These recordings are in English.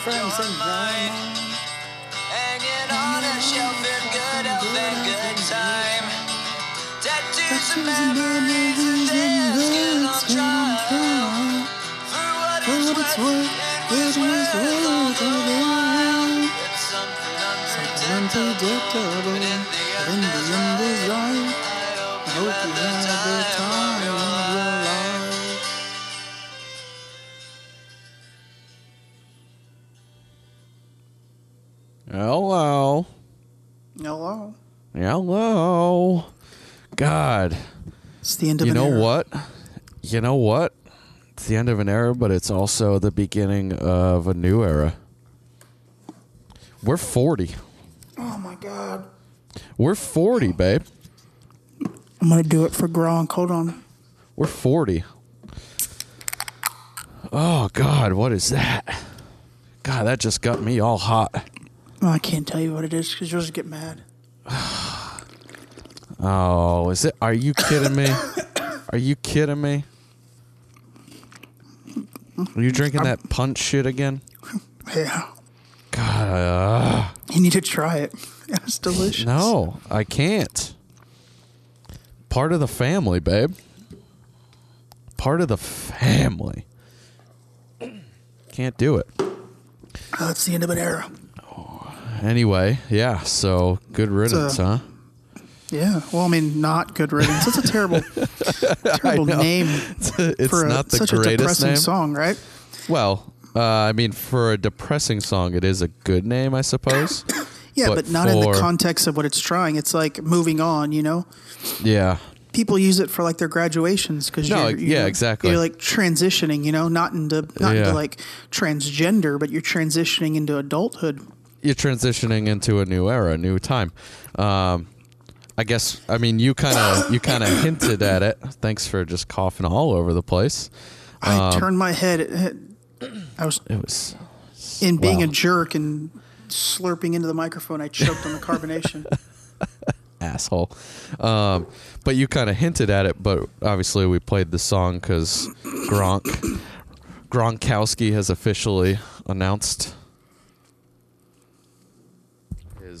Frames Still in frames your in your mind. Hanging on a shelf in good health and good time. Tattoos and memories and days good on trial. For what it's worth, it was worth the while. It's something unpredictable, but in the end, is right. I hope you had the time Hello. Hello. Hello. God. It's the end of You know era. what? You know what? It's the end of an era, but it's also the beginning of a new era. We're 40. Oh my god. We're 40, babe. I'm gonna do it for Gronk. Hold on. We're 40. Oh, God. What is that? God, that just got me all hot. I can't tell you what it is because you'll just get mad. Oh, is it? Are you kidding me? Are you kidding me? Are you drinking that punch shit again? Yeah. God, uh, You need to try it. It's delicious. no, I can't. Part of the family, babe. Part of the family. Can't do it. Oh, it's the end of an era. Anyway, yeah. So good riddance, a- huh? Yeah. Well, I mean, not good riddance. It's a terrible, terrible name it's for a, not the such a greatest depressing name. song, right? Well, uh, I mean, for a depressing song, it is a good name, I suppose. Yeah, But but, not in the context of what it's trying. It's like moving on. You know, yeah. people use it for like their graduations because No, you're, yeah, you're- exactly. You're like transitioning. You know, not into not Yeah. into like transgender, but you're transitioning into adulthood. You're transitioning into a new era, a new time. Um, I guess. I mean, you kind of you kind of hinted at it. Thanks for just coughing all over the place. I Um, turned my head. It, I was It was in being a jerk and slurping into the microphone. I choked on the carbonation. asshole. Um, but you kind of hinted at it. But obviously, we played the song because Gronk Gronkowski has officially announced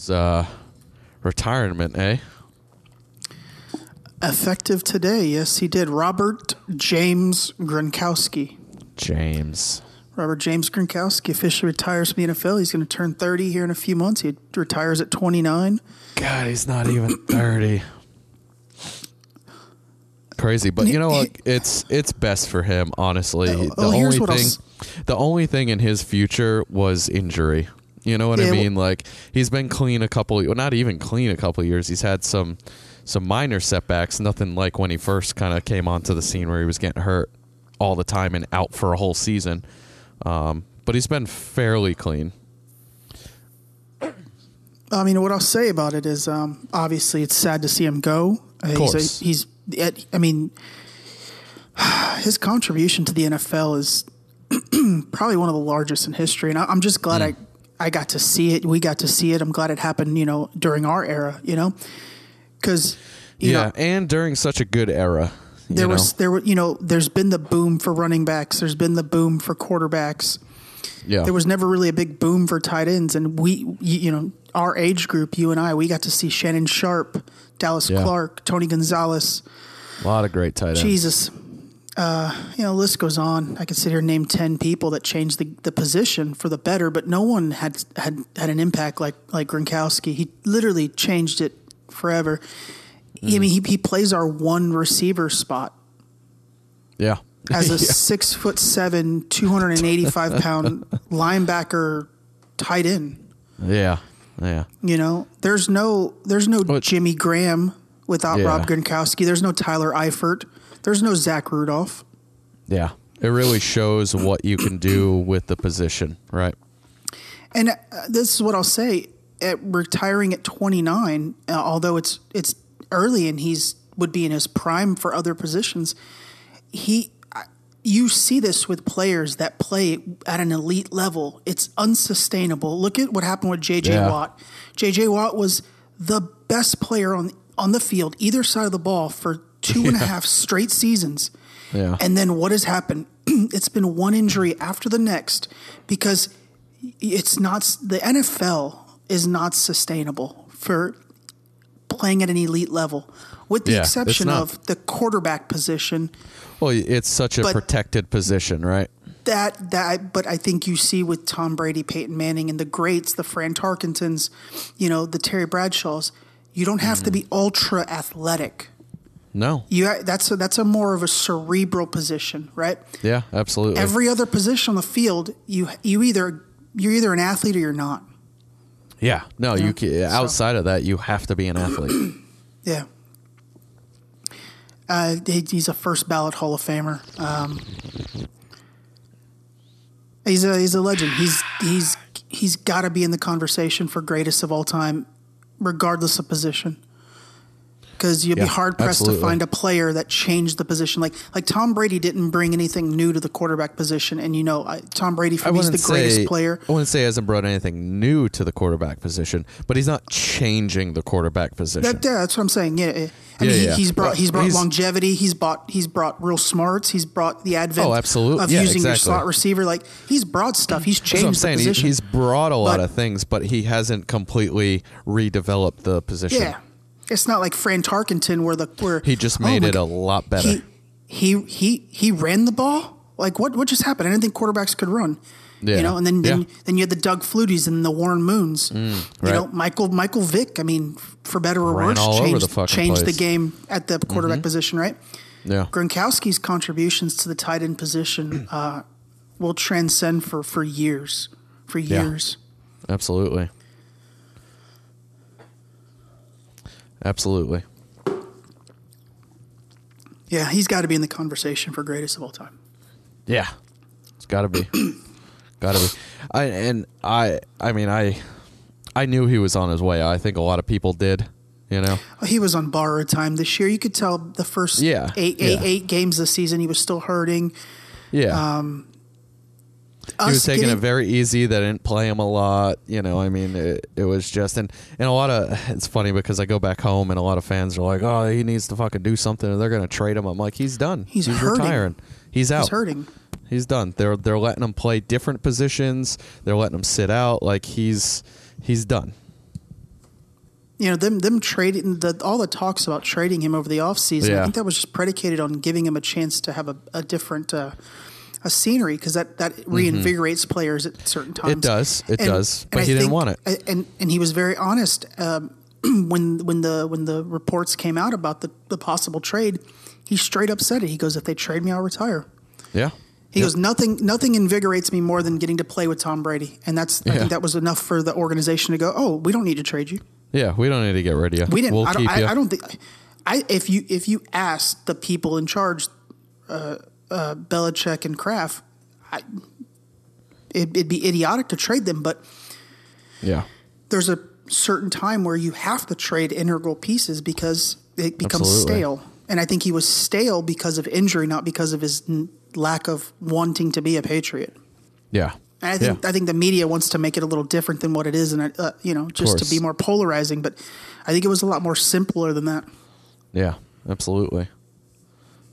his uh, retirement. Eh? Effective today, yes, he did. Robert James Gronkowski. James. Robert James Gronkowski officially retires from the NFL. He's going to turn 30 here in a few months. He retires at 29. God, he's not even thirty. Crazy, but you know what? It's it's best for him, honestly. The oh, only thing, the only thing in his future was injury. You know what I Yeah, well- mean? like he's been clean a couple, well, not even clean a couple years. He's had some some minor setbacks. Nothing like when he first kind of came onto the scene where he was getting hurt all the time and out for a whole season. Um, but he's been fairly clean. I mean, what I'll say about it is um, obviously it's sad to see him go. Course. He's, a, he's, I mean, his contribution to the NFL is probably one of the largest in history. And I, I'm just glad Mm. I, I got to see it. We got to see it. I'm glad it happened, you know, during our era, you know, because, yeah, know, and during such a good era. there know? was there were you know there's been the boom for running backs there's been the boom for quarterbacks yeah. there was never really a big boom for tight ends and we you, know our age group you and i we got to see shannon sharpe dallas Yeah. clark tony gonzalez a lot of great tight ends. jesus uh, you know, list goes on. I could sit here and name ten people that changed the, the position for the better, but no one had had had an impact like like Gronkowski. He literally changed it forever. I mean, he he plays our one receiver spot Yeah. as a Yeah. six foot seven, two hundred and eighty five pound linebacker tight end. Yeah. Yeah. You know, there's no there's no But- Jimmy Graham without Yeah. Rob Gronkowski. There's no Tyler Eifert. There's no Zach Rudolph. Yeah. It really shows what you can do with the position, right? And uh, this is what I'll say: at retiring at 29, uh, although it's it's early and he's would be in his prime for other positions, he. You see this with players that play at an elite level. It's unsustainable. Look at what happened with J.J. Yeah. Watt. J.J. Watt was the best player on on the field, either side of the ball, for two and a half straight seasons. Yeah. And then what has happened? it's been one injury after the next because it's not the NFL is not sustainable for playing at an elite level, with the Yeah, exception of the quarterback position. Well, it's such a protected position, right? That that, but I think you see with Tom Brady, Peyton Manning, and the greats, the Fran Tarkentons, you know, the Terry Bradshaws. You don't have to be mm. ultra athletic. No. You that's a, that's a more of a cerebral position, right? Yeah, absolutely. Every other position on the field, you you either you're either an athlete or you're not. yeah. No, you can, outside of that, you have to be an athlete. Yeah. Uh, he's a first ballot Hall of Famer. Um, he's a he's a legend. He's he's he's got to be in the conversation for greatest of all time, regardless of position. Because you'd Yeah, be hard pressed to find a player that changed the position. Like like Tom Brady didn't bring anything new to the quarterback position, and you know I, Tom Brady for me is the greatest say, player. I wouldn't say he hasn't brought anything new to the quarterback position, but he's not changing the quarterback position. That, yeah, that's what I'm saying. Yeah, yeah. I Yeah, mean, he- he's brought he's brought he's- longevity. He's brought he's brought real smarts. He's brought the advent Oh, absolutely. of Yeah, using your slot receiver. Like he's brought stuff. He's That's what I'm changed the saying. He, position. he's brought a lot But- of things, but he hasn't completely redeveloped the position. yeah, it's not like Fran Tarkenton where the where He just oh made my it a lot better. He he he he ran the ball. Like what what just happened? I didn't think quarterbacks could run. Yeah. You know, and then then, Yeah. then you had the Doug Fluties and the Warren Moons. you right. know, Michael Michael Vick. I mean, for better or Ran worse, changed the changed the place. Mm-hmm. game at the quarterback position, right? yeah. Gronkowski's contributions to the tight end position uh, will transcend for, for years. For Yeah. years. Absolutely. Absolutely. Yeah, he's got to be in the conversation for greatest of all time. Yeah. It's got to be. got to be. I and I I mean I I knew he was on his way. I think a lot of people did, you know. He was on borrowed time this year. You could tell the first Yeah, eight, eight, yeah. eight games this season he was still hurting. Yeah. Um, he was taking getting- it very easy. They didn't play him a lot. You know, I mean, it, it was just and and a lot of it's funny because I go back home and a lot of fans are like, "Oh, he needs to fucking do something," and they're going to trade him. I'm like, he's done. He's hurting. retiring. He's out. He's hurting. He's done. They're they're letting him play different positions. They're letting him sit out. Like he's he's done. You know, them them trading the all the talks about trading him over the offseason, I think that was just predicated on giving him a chance to have a, a different uh, a scenery because that, that reinvigorates players at certain times. Mm-hmm. It does. It does. But he didn't want it. And and he was very honest um, when when the when the reports came out about the, the possible trade. He straight up said it. He goes, "If they trade me, I'll retire." Yeah. He Yep. goes, "Nothing nothing invigorates me more than getting to play with Tom Brady," and that's I think that was enough for the organization to go, "Oh, we don't need to trade you." Yeah. We don't need to get rid of you. We didn't. We'll I, don't, you. I, I don't think. I if you if you asked the people in charge, uh, uh, Belichick and Kraft, I, it, it'd be idiotic to trade them. But Yeah. there's a certain time where you have to trade integral pieces because it becomes Absolutely. stale. And I think he was stale because of injury, not because of his n- lack of wanting to be a Patriot. Yeah. And I think yeah. I think the media wants to make it a little different than what it is, and uh, you know, just to be more polarizing. But I think it was a lot more simpler than that. Yeah, absolutely.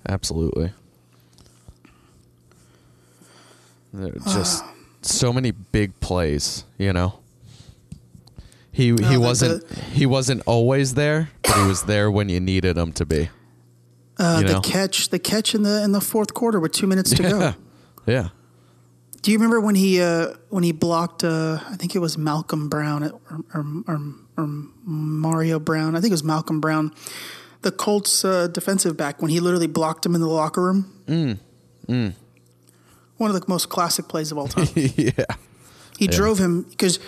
Absolutely. There are just so many big plays, you know. He he wasn't he wasn't always there, but he was there when you needed him to be. Uh, the know? catch, the catch in the in the fourth quarter with two minutes to Yeah. go. Yeah. Do you remember when he uh, when he blocked? Uh, I think it was Malcolm Brown or, or, or, or Mario Brown. I think it was Malcolm Brown, the Colts uh, defensive back, when he literally blocked him in the locker room. Mm. One of the most classic plays of all time. yeah. He drove him because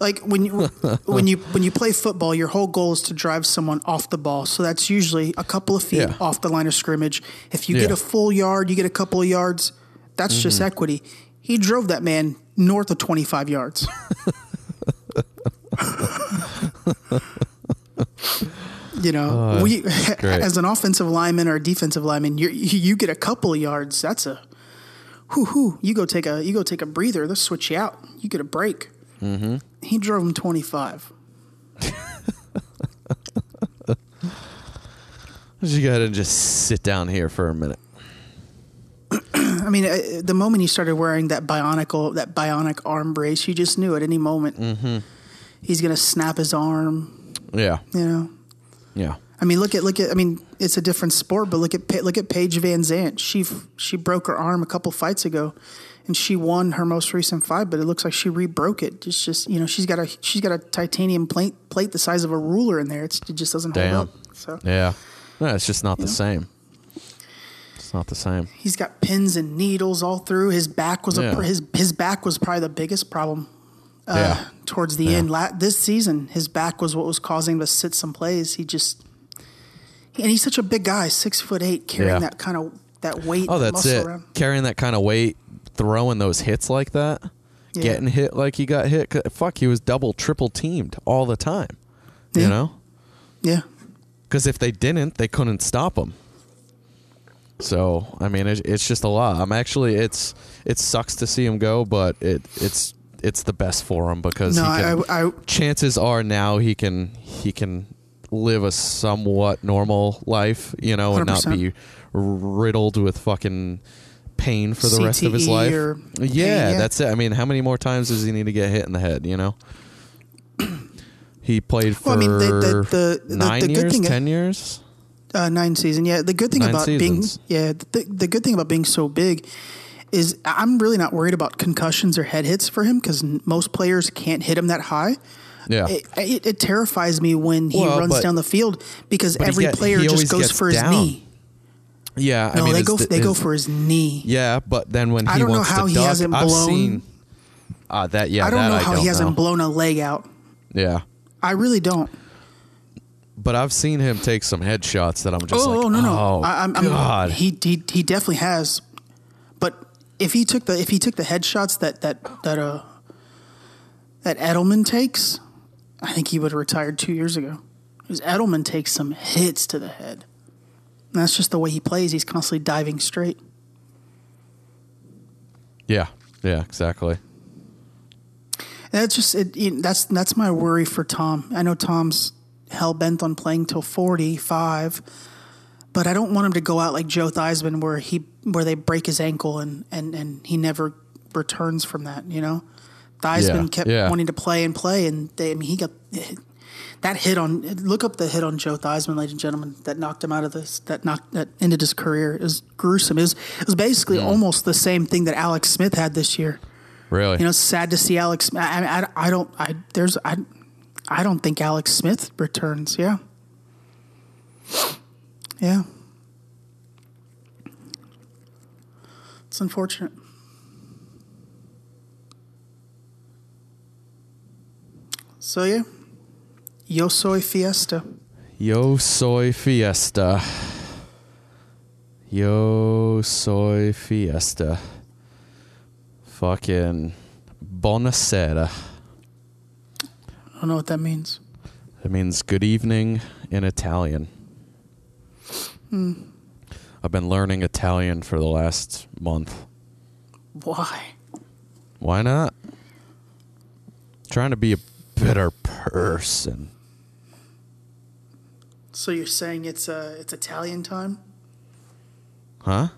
like when you when you when you play football, your whole goal is to drive someone off the ball. So that's usually a couple of feet Yeah. off the line of scrimmage. If you get a full yard, you get a couple of yards. That's just Mm-hmm. equity. He drove that man north of 25 yards. you know, we Oh, great. as an offensive lineman or a defensive lineman, you you get a couple of yards. That's a whoo hoo. You go take a you go take a breather. They'll switch you out. You get a break. Mm-hmm. He drove him 25. You go ahead and just sit down here for a minute. I mean, uh, the moment he started wearing that bionicle, that bionic arm brace, you just knew at any moment Mm-hmm. he's going to snap his arm. Yeah, You know, yeah, I mean, look at look at. I mean, it's a different sport, but look at look at Paige VanZant. She she broke her arm a couple fights ago, and she won her most recent fight. But it looks like she re-broke it. It's just you know she's got a she's got a titanium plate plate the size of a ruler in there. It's, it just doesn't Damn. hold up. So yeah. No, it's just not the same. It's not the same. he's got pins and needles all through. His back was Yeah. a, his his back was probably the biggest problem uh, Yeah. towards the Yeah. end. La- this season, his back was what was causing him to sit some plays. He just and he's such a big guy, six foot eight, carrying Yeah. that kind of that weight. Oh, that's muscle it. around. Carrying that kind of weight, throwing those hits like that, Yeah. getting hit like he got hit. 'Cause, Fuck, he was double, triple teamed all the time. Yeah. You know, Yeah, because if they didn't, they couldn't stop him. So I mean, it, it's just a lot. I'm actually, it's it sucks to see him go, but it it's it's the best for him because no, he I, can, I, I chances are now he can he can live a somewhat normal life, you know, and not 100%. be riddled with fucking pain for the rest of his life. yeah, pain, yeah. that's it. I mean, how many more times does he need to get hit in the head? You know, he played for Well, I mean, the- the- the- the- nine the good years, ten years. uh, nine season. Yeah, the good thing Nine about seasons. being yeah the, the good thing about being so big is I'm really not worried about concussions or head hits for him because most players can't hit him that high. Yeah, It, it, it terrifies me when he Well, runs down the field because every get- player just goes for his down. knee. yeah. No, I mean, they his- go they go for his knee. Yeah, but then when he I don't know how he duck, hasn't I've blown- seen uh, that. Yeah, I don't know I how don't he hasn't know. blown a leg out. Yeah, I really don't. but I've seen him take some headshots that I'm just oh, like, oh, no, no. oh I, I'm, I'm- God. he, he he definitely has. But if he took the if he took the headshots that that that uh that Edelman takes, I think he would have retired two years ago. Because Edelman takes some hits to the head. And that's just the way he plays. He's constantly diving straight. yeah, yeah, exactly. And that's just it, you know, that's that's my worry for Tom. I know Tom's hell bent on playing till forty five, but I don't want him to go out like Joe Theismann, where he where they break his ankle and and and he never returns from that. You know, Theismann Yeah, kept yeah. wanting to play and play, and they, I mean he got. That hit on look up the hit on Joe Theismann, ladies and gentlemen, that knocked him out of this, that knocked that ended his career. Was gruesome. It was, it was basically Hmm. almost the same thing that Alex Smith had this year. Really? You know, it's sad to see Alex. I, I, I don't. I there's. I, I don't think Alex Smith returns. Yeah. Yeah. It's unfortunate. So yeah, yo soy fiesta. Yo soy fiesta. Yo soy fiesta. Fucking buonasera. I don't know what that means. It means good evening in Italian. Hmm. I've been learning Italian for the last month. Why? Why not? Trying to be a better person. So you're saying it's uh it's Italian time? Huh?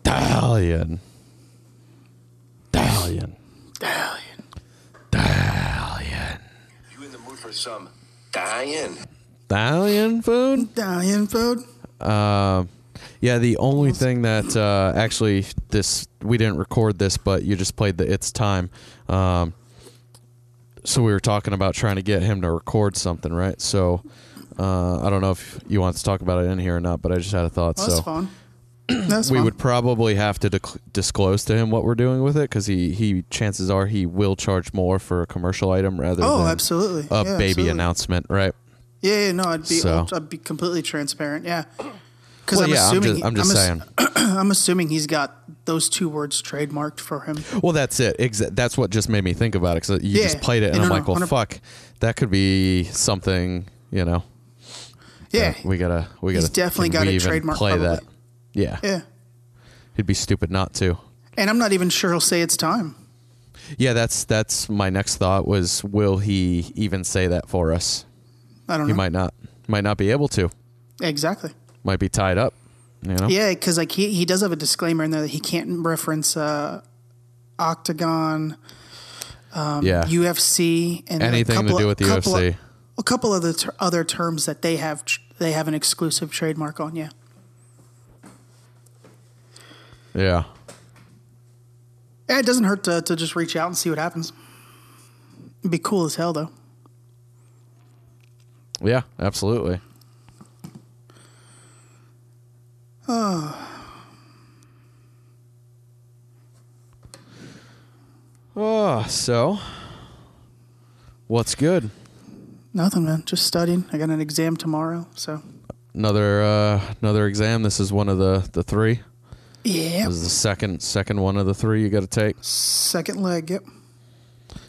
Italian. Italian. Italian. Italian. You in the mood for some dying? Italian food? Italian food. Um, yeah, the only thing that uh, actually this we didn't record this, but you just played the "It's Time." Um, so we were talking about trying to get him to record something, right? So Uh, I don't know if you want to talk about it in here or not, but I just had a thought. Well, that's so fun. That's we fun. would probably have to disclose to him what we're doing with it because he, he chances are he will charge more for a commercial item rather Oh, than absolutely. a Yeah, baby absolutely. announcement, right? Yeah, yeah, no, I'd be So- I'd be completely transparent. Yeah. Because Well, I'm yeah, I'm assuming just- I'm just ass- saying. I'm assuming he's got those two words trademarked for him. Well, that's it. Exa- that's what just made me think about it because you just played it, and Yeah, I'm no, like, well, 100 fuck, that could be something, you know. Yeah, that we gotta, we gotta. He's definitely got a trademark, Play that. Yeah. yeah. He'd be stupid not to. And I'm not even sure he'll say it's time. Yeah, that's that's my next thought was, will he even say that for us? I don't He know. He might not. Might not be able to. Exactly. Might be tied up. You know. Yeah, because like he he does have a disclaimer in there that he can't reference uh, Octagon, yeah. UFC, and a Anything to do with the couple UFC. Of, a couple of the ter- other terms that they have tr- they have an exclusive trademark on. Yeah. yeah. Yeah, it doesn't hurt to, to just reach out and see what happens. It'd be cool as hell, though. Yeah. Absolutely. Oh, oh, so what's good? Nothing, man. Just studying. I got an exam tomorrow, so Another uh another exam. This is one of the the three. yeah. This is the second second one of the three you got to take, Second leg. Yep.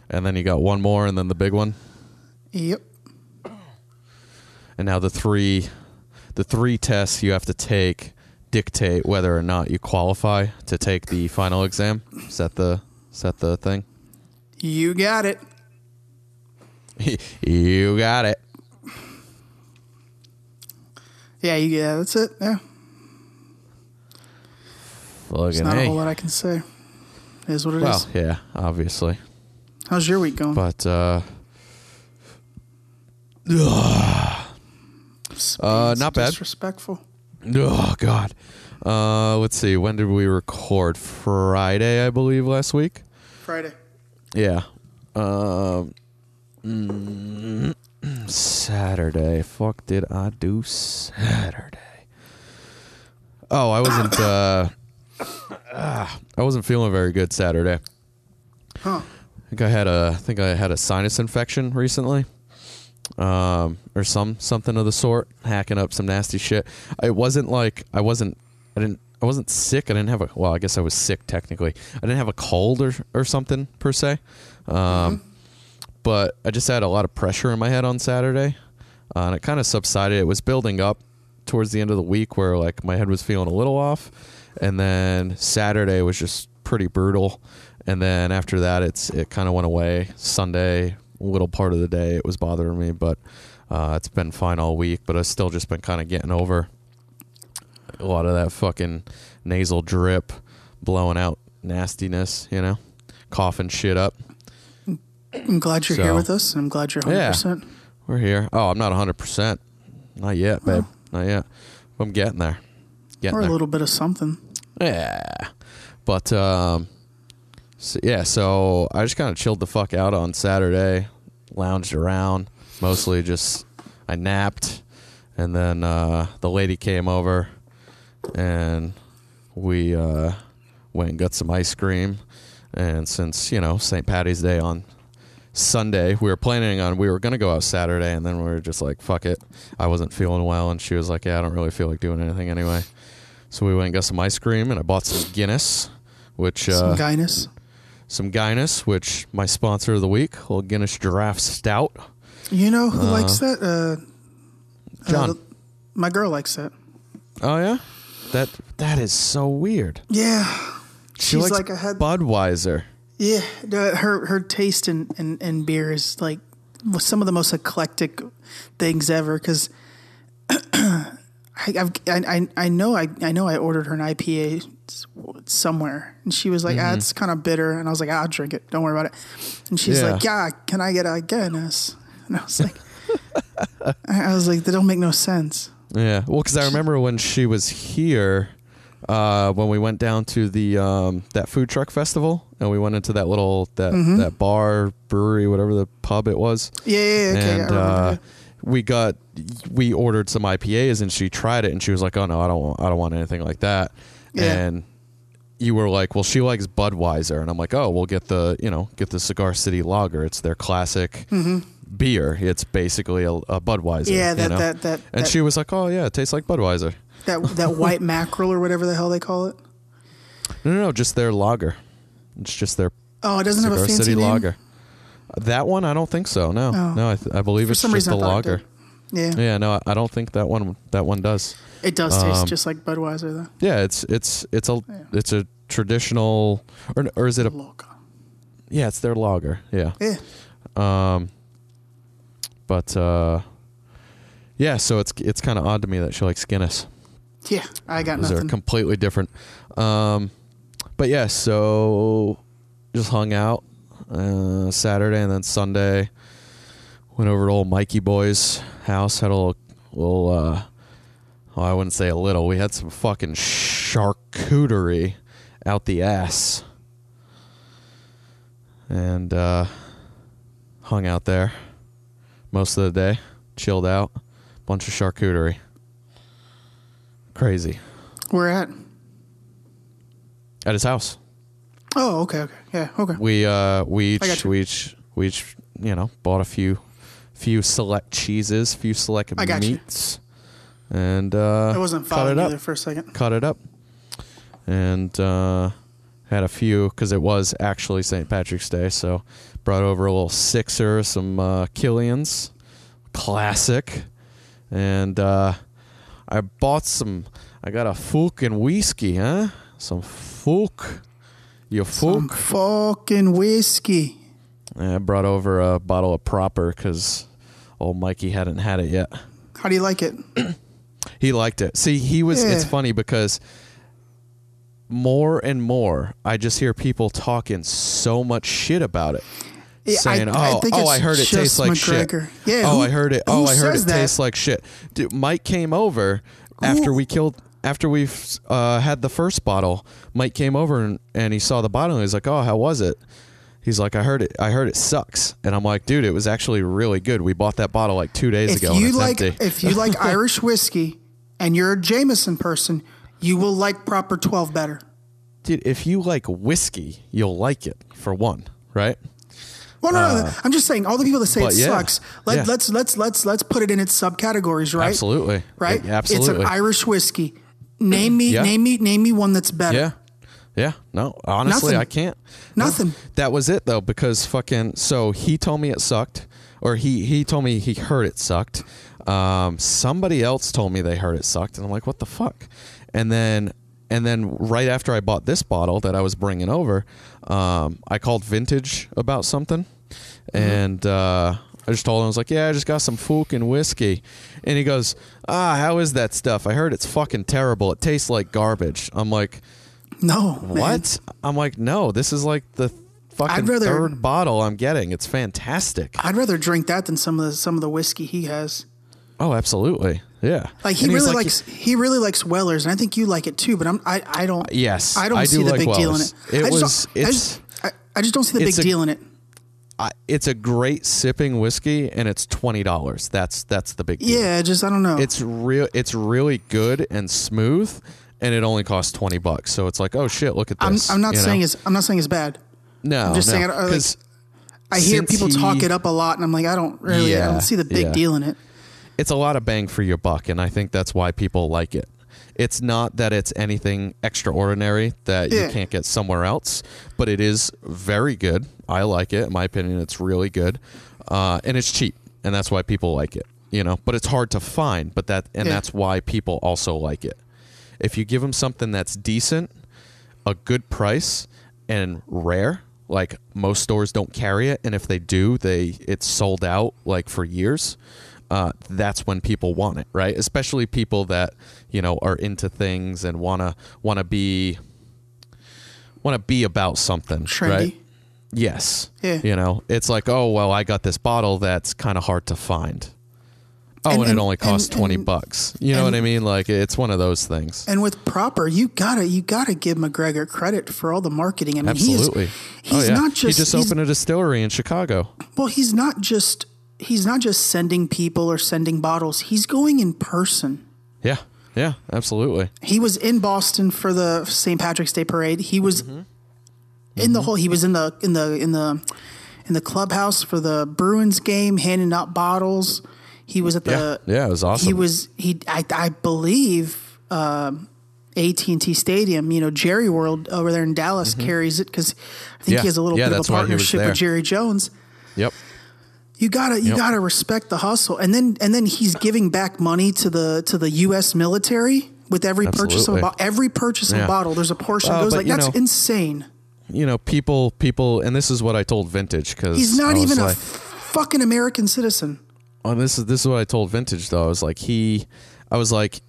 and then you got one more, and then the big one, Yep. and now the three the three tests you have to take dictate whether or not you qualify to take the final exam. Is that the is that the thing? You got it. you got it. Yeah. You, yeah. That's it. Yeah. There's Fucking not a A. whole lot I can say. It is what it is. Well, yeah, obviously, How's your week going? but uh, uh, not bad. Disrespectful. Oh God. Uh, let's see. When did we record? Friday, I believe, last week. Friday. Yeah. Um. mm, Saturday. Fuck did I do Saturday? Oh, I wasn't. uh ah, I wasn't feeling very good Saturday. Huh. I think I had a. I think I had a sinus infection recently. Um, or some something of the sort, hacking up some nasty shit. It wasn't like I wasn't. I didn't. I wasn't sick. I didn't have a. Well, I guess I was sick technically. I didn't have a cold or or something per se. Um, but I just had a lot of pressure in my head on Saturday, uh, and it kind of subsided. It was building up towards the end of the week where like my head was feeling a little off, and then Saturday was just pretty brutal, and then after that it's it kind of went away. Sunday, little part of the day, it was bothering me, but uh, it's been fine all week. But I've still just been kind of getting over a lot of that fucking nasal drip, blowing out nastiness, you know, coughing shit up. I'm glad you're So- here with us, and I'm glad you're 100%. We're here. Oh, I'm not 100%. Not yet, babe. Not yet. I'm getting there. Getting Or a there. little bit of something. Yeah. But um so, yeah, so I just kind of chilled the fuck out on Saturday, lounged around, mostly just I napped and then uh the lady came over and we uh went and got some ice cream and since, you know, St. Patty's Day on Sunday. We were planning on we were gonna go out Saturday, and then we were just like, "Fuck it." I wasn't feeling well, and she was like, "Yeah, I don't really feel like doing anything anyway." So we went and got some ice cream, and I bought some Guinness, which uh, Some Guinness. Some Guinness, which my sponsor of the week, little Guinness Draught Stout. You know who likes that? Uh, John. uh, my girl likes that. oh yeah, that that is so weird. Yeah. She She's likes like, I had. Budweiser. Yeah, her her taste in, in, in beer is like some of the most eclectic things ever. Because I, I I I know I I know I ordered her an IPA somewhere, and she was like, Mm-hmm. "Ah, it's kind of bitter," and I was like, "I'll drink it. Don't worry about it." And she's Yeah. like, "Yeah, can I get a Guinness?" And I was like, I was like, "They don't make no sense." Yeah, well, because I remember when she was here, uh, when we went down to the um, that food truck festival, and we went into that little that Mm-hmm. that bar brewery, whatever the pub it was. Yeah, yeah, yeah, okay, and remember uh, that. we got we ordered some IPAs and she tried it and she was like, "Oh no, I don't want, I don't want anything like that." Yeah. And you were like, "Well, she likes Budweiser," and I'm like, "Oh, we'll get the you know get the Cigar City Lager. It's their classic beer. It's basically a, a Budweiser." Mm-hmm. Yeah, you that- know? that- that- And that- she was like, "Oh yeah, it tastes like Budweiser." That that white mackerel or whatever the hell they call it. No, no, no, just their lager. It's just their Oh, it doesn't have a Cigar fancy City name. Lager. That one, I don't think so. No, Oh. no, I, th- I believe For it's just reason, a I thought it lager. Yeah. Yeah, no, I- I don't think that one that one does. It does taste Um, just like Budweiser though. Yeah, it's it's it's a it's a traditional or or is it a Loco. yeah? It's their lager. Yeah, Yeah. um, but uh, yeah. So it's it's kind of odd to me that she likes Guinness. Yeah. I got nothing. They're completely different. Um, but yeah, so just hung out uh, Saturday and then Sunday. Went over to old Mikey Boy's house. Had a little, little. Uh, well, I wouldn't say a little. We had some fucking charcuterie out the ass, and uh, hung out there most of the day. Chilled out. Bunch of charcuterie. Crazy Where at? at his house. Oh, okay, okay. Yeah, okay. We uh we each we each we each you know bought a few few select cheeses, few select got you. And uh, I wasn't following it up, there for a second. cut it up, and uh, had a few because it was actually St. Patrick's Day, so brought over a little sixer, some uh, Killians, classic, and uh, I bought some. I got a and whiskey, huh? Some Fook. You Some fucking whiskey. I brought over a bottle of proper because old Mikey hadn't had it yet. How do you like it? He liked it. See, he was. It's funny because more and more, I just hear people talking so much shit about it. Yeah, saying, I "Oh, think oh, I heard it tastes like McGregor. shit." Yeah, Oh, who- I heard it. Oh, I heard it that? tastes like shit. Dude, Mike came over after we killed. After we uh, had the first bottle, Mike came over and, and he saw the bottle and he's like, "Oh, how was it?" He's like, "I heard it. I heard it sucks." And I'm like, "Dude, it was actually really good. We bought that bottle like two days If ago. and you like empty." if you like Irish whiskey and you're a Jameson person, you will like Proper 12 better. Dude, if you like whiskey, you'll like it for one, right? Well, no, no, I'm just saying all the people that say it Uh, yeah, sucks. Let, yeah. Let's let's let's let's put it in its subcategories, right? Absolutely. Right? Yeah, absolutely. It's an Irish whiskey. Name me name me name me one that's better. Yeah. Yeah. No, honestly, Nothing. I can't. No. Nothing. That was it though, because fucking. So he told me it sucked, or he he told me he heard it sucked. Um, somebody else told me they heard it sucked, and I'm like, what the fuck? And then and then right after I bought this bottle that I was bringing over, um, I called Vintage about something, and uh, I just told him I was like, yeah, I just got some fucking whiskey, and he goes, ah, how is that stuff? I heard it's fucking terrible. It tastes like garbage. I'm like. No. man. What? I'm like, no, this is like the fucking rather- third bottle I'm getting. It's fantastic. I'd rather drink that than some of the some of the whiskey he has. Oh, absolutely. Yeah. Like he really like, likes he really likes Wellers, and I think you like it too. But I'm I, I don't. Yes, I don't I see do the like big deal in it. It I just was- don't- I it's- just, I, I just don't see the big a- deal in it. I, it's a great sipping whiskey, and it's twenty dollars. That's that's the big deal. Yeah, just I don't know. It's real. It's really good and smooth, and it only costs twenty bucks. So it's like, oh shit, look at I'm, this. I'm not you know? saying it's I'm not saying it's bad. no. I'm just no, saying I like, I hear people talk it up a lot, and I'm like, I don't really, I don't see the big yeah. deal in it. It's a lot of bang for your buck, and I think that's why people like it. It's not that it's anything extraordinary that Yeah. you can't get somewhere else, but it is very good. I like it. In my opinion, it's really good, uh, and it's cheap, and that's why people like it. You know, but it's hard to find. But that, and Yeah. that's why people also like it. If you give them something that's decent, a good price, and rare, like most stores don't carry it, and if they do, they it's sold out like for years. Uh, that's when people want it, right? Especially people that you know are into things and wanna wanna be wanna be about something, Trendy. right? Yes. Yeah. You know, it's like, oh well, I got this bottle that's kind of hard to find. Oh, And- and, and- it only costs and- twenty bucks. You know what I mean? Like it's one of those things. And with proper, you gotta you gotta give McGregor credit for all the marketing. I mean, Absolutely. he is, he's oh, yeah. not just he just opened a distillery in Chicago. well, he's not just he's not just sending people or sending bottles. He's going in person. Yeah, yeah, absolutely. He was in Boston for the St. Patrick's Day parade. He was in the whole. He was in the in the in the in the clubhouse for the Bruins game, handing out bottles. He was at the. Yeah, yeah, it was awesome. He was he. I, I believe um, AT and T Stadium. You know, Jerry World over there in Dallas carries it because I think Mm-hmm. Yeah. he has a little Yeah, bit of a why he was partnership with Jerry Jones. Yep. You gotta you Yep. gotta respect the hustle, and then and then he's giving back money to the to the U.S. military with every purchase of a bo- every purchase of a bottle. There's a portion uh, that goes like that's know, insane. You know, people, people, and this is what I told Vintage because He's not even a fucking American citizen. oh, this is this is what I told Vintage though. I was like, he, I was like,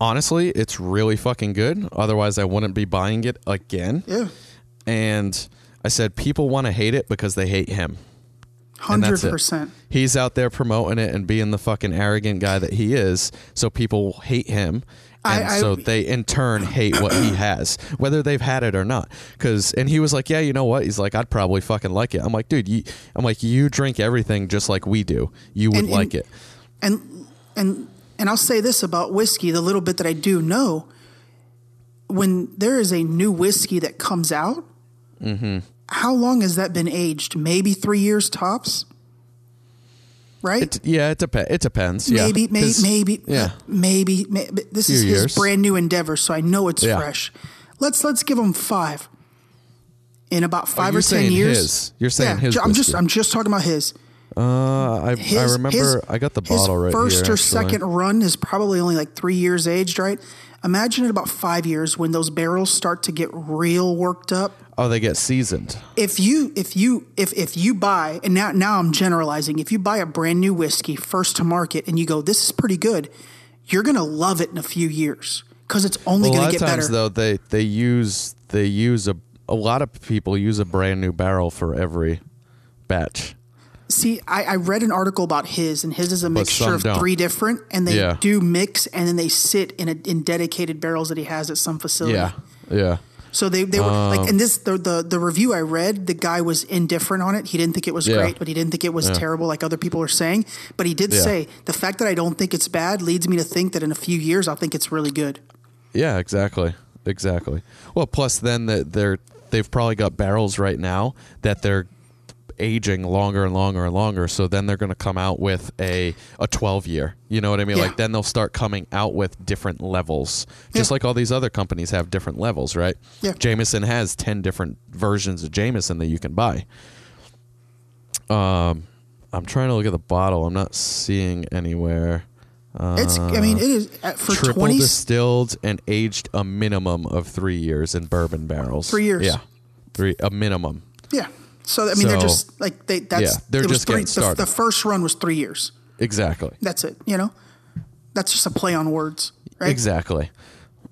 honestly, it's really fucking good. Otherwise, I wouldn't be buying it again. Yeah, And I said, people want to hate it because they hate him. And hundred percent. He's out there promoting it and being the fucking arrogant guy that he is. So people hate him. And I- I- so they in turn hate what he has, whether they've had it or not. Cause and he was like, Yeah, you know what? He's like, I'd probably fucking like it. I'm like, dude, you I'm like, you drink everything just like we do. You would And- and- like it. And and and I'll say this about whiskey: the little bit that I do know, when there is a new whiskey that comes out, Mm-hmm. How long has that been aged? Maybe three years tops. Right? It, yeah, it depends. It depends. Yeah. maybe, maybe, 'Cause- maybe, Yeah. maybe, maybe. This is his years. brand new endeavor, so I know it's Yeah. fresh. Let's let's give him five. In about five Oh, or ten years, his. You're saying yeah, his I'm just. I'm just talking about his. Uh, I, His, I remember his- I got the bottle right first here. or actually. second run is probably only like three years aged, right? Imagine in about five years when those barrels start to get real worked up. Oh, they get seasoned. If you if you if if you buy and now now I'm generalizing, if you buy a brand new whiskey first to market and you go, this is pretty good, you're gonna love it in a few years because it's only Well, gonna get times better. though they they use they use a a lot of people use a brand new barrel for every batch. See, I, I read an article about his, and his is a mixture of don't. three different, and they Yeah. do mix, and then they sit in a, in dedicated barrels that he has at some facility. Yeah, yeah. So they, they were like, Um, and this the, the the review I read, the guy was indifferent on it. He didn't think it was Yeah. great, but he didn't think it was terrible like other people are saying. But he did Yeah. say the fact that I don't think it's bad leads me to think that in a few years I'll think it's really good. Yeah, exactly, exactly. Well, plus then that they're they've probably got barrels right now that they're aging longer and longer and longer. So then they're going to come out with a a twelve year. You know what I mean? Yeah. Like then they'll start coming out with different levels, just Yeah. like all these other companies have different levels, right? Yeah. Jameson has ten different versions of Jameson that you can buy. Um, I'm trying to look at the bottle. I'm not seeing anywhere. it's I mean it is uh, for triple distilled and aged a minimum of three years in bourbon barrels. Three years. Yeah, three a minimum. yeah. So I mean they're just like they that's Yeah, they're just three, getting the, started. the first run was three years. Exactly. That's it. You know, that's just a play on words, right? Exactly.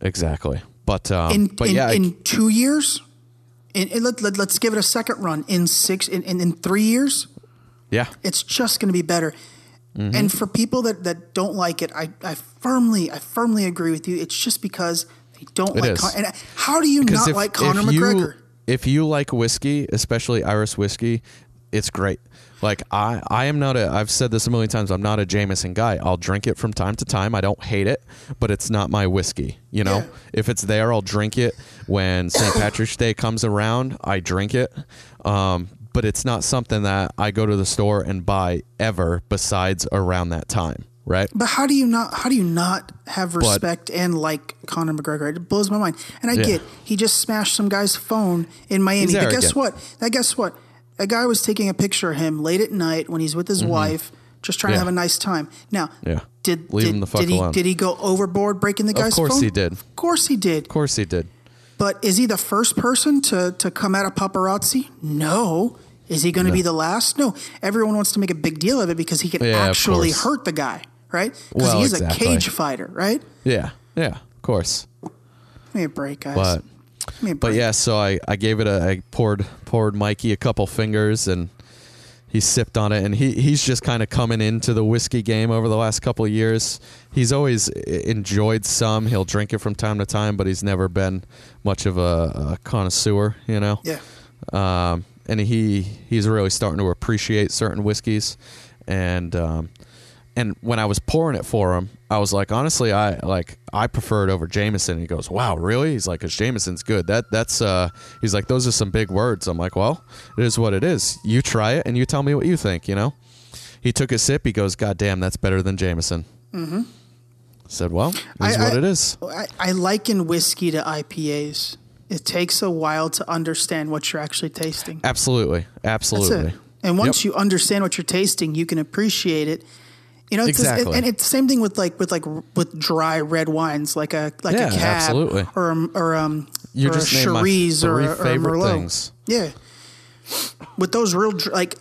Exactly. But um, in but in, yeah, I- two years, in, in- let, let, let's give it a second run. In six, in, in, in three years, yeah, it's just going to be better. Mm-hmm. And for people that, that don't like it, I, I firmly I firmly agree with you. It's just because they don't It like. Con- and how do you because not if, like Conor if you, McGregor? If you like whiskey, especially Irish whiskey, it's great. Like I, I am not a. I've said this a million times. I'm not a Jameson guy. I'll drink it from time to time. I don't hate it, but it's not my whiskey. You know, Yeah. if it's there, I'll drink it. When St. Patrick's Day comes around, I drink it. Um, but it's not something that I go to the store and buy ever. Besides around that time, right? But how do you not? How do you not have respect and like Conor McGregor? It blows my mind. And I Yeah. get he just smashed some guy's phone in Miami. But guess what? That guess what? A guy was taking a picture of him late at night when he's with his wife, just trying Mm-hmm. Yeah. to have a nice time. Now, Yeah. did Leave did, him the fuck did he did he go overboard breaking the guy's phone? Of course phone? he did. Of course he did. Of course he did. But is he the first person to to come out of paparazzi? No. Is he going to be the last? No. Everyone wants to make a big deal of it because he can Yeah, actually hurt the guy, right? Because Well, he's exactly. a cage fighter, right? Yeah. Yeah. Of course. Give me a break, guys. But Give me a But break. yeah, so I, I gave it a I poured poured Mikey a couple fingers and he sipped on it and he he's just kind of coming into the whiskey game over the last couple of years. He's always enjoyed some. He'll drink it from time to time, but he's never been much of a, a connoisseur, you know. Yeah. Um, and he he's really starting to appreciate certain whiskeys, and um, and when I was pouring it for him, I was like, honestly, I like I prefer it over Jameson. He goes, wow, really? He's like, cause Jameson's good. That that's uh, he's like, those are some big words. I'm like, well, it is what it is. You try it and you tell me what you think. You know. He took a sip. He goes, God damn, that's better than Jameson. Mm-hmm. said, well, it's what it is. I, I liken whiskey to IPAs. It takes a while to understand what you're actually tasting. Absolutely, absolutely. And once Yep. you understand what you're tasting, you can appreciate it. You know, it's Exactly. and it's the same thing with like with like with dry red wines, like a like Yeah, a cab absolutely. or a, or um You or just a Shiraz or, a- or favorite Merlot. things. Yeah, with those real like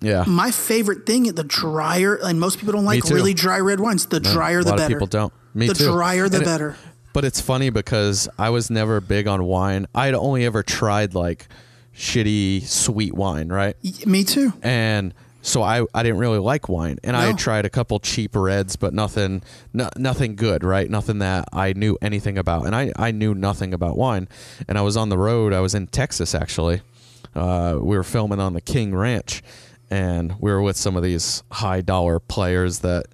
yeah. my favorite thing, the drier, and most people don't like really dry red wines. The drier, a the lot better. of people don't. Me the too. drier, the And it- better. But it's funny because I was never big on wine. I had only ever tried like shitty sweet wine, right? Y- Me too. And so I, I didn't really like wine, and I had tried a couple cheap reds, but nothing no, nothing good, right? Nothing that I knew anything about, and I, I knew nothing about wine. And I was on the road. I was in Texas actually. Uh, we were filming on the King Ranch, and we were with some of these high dollar players that.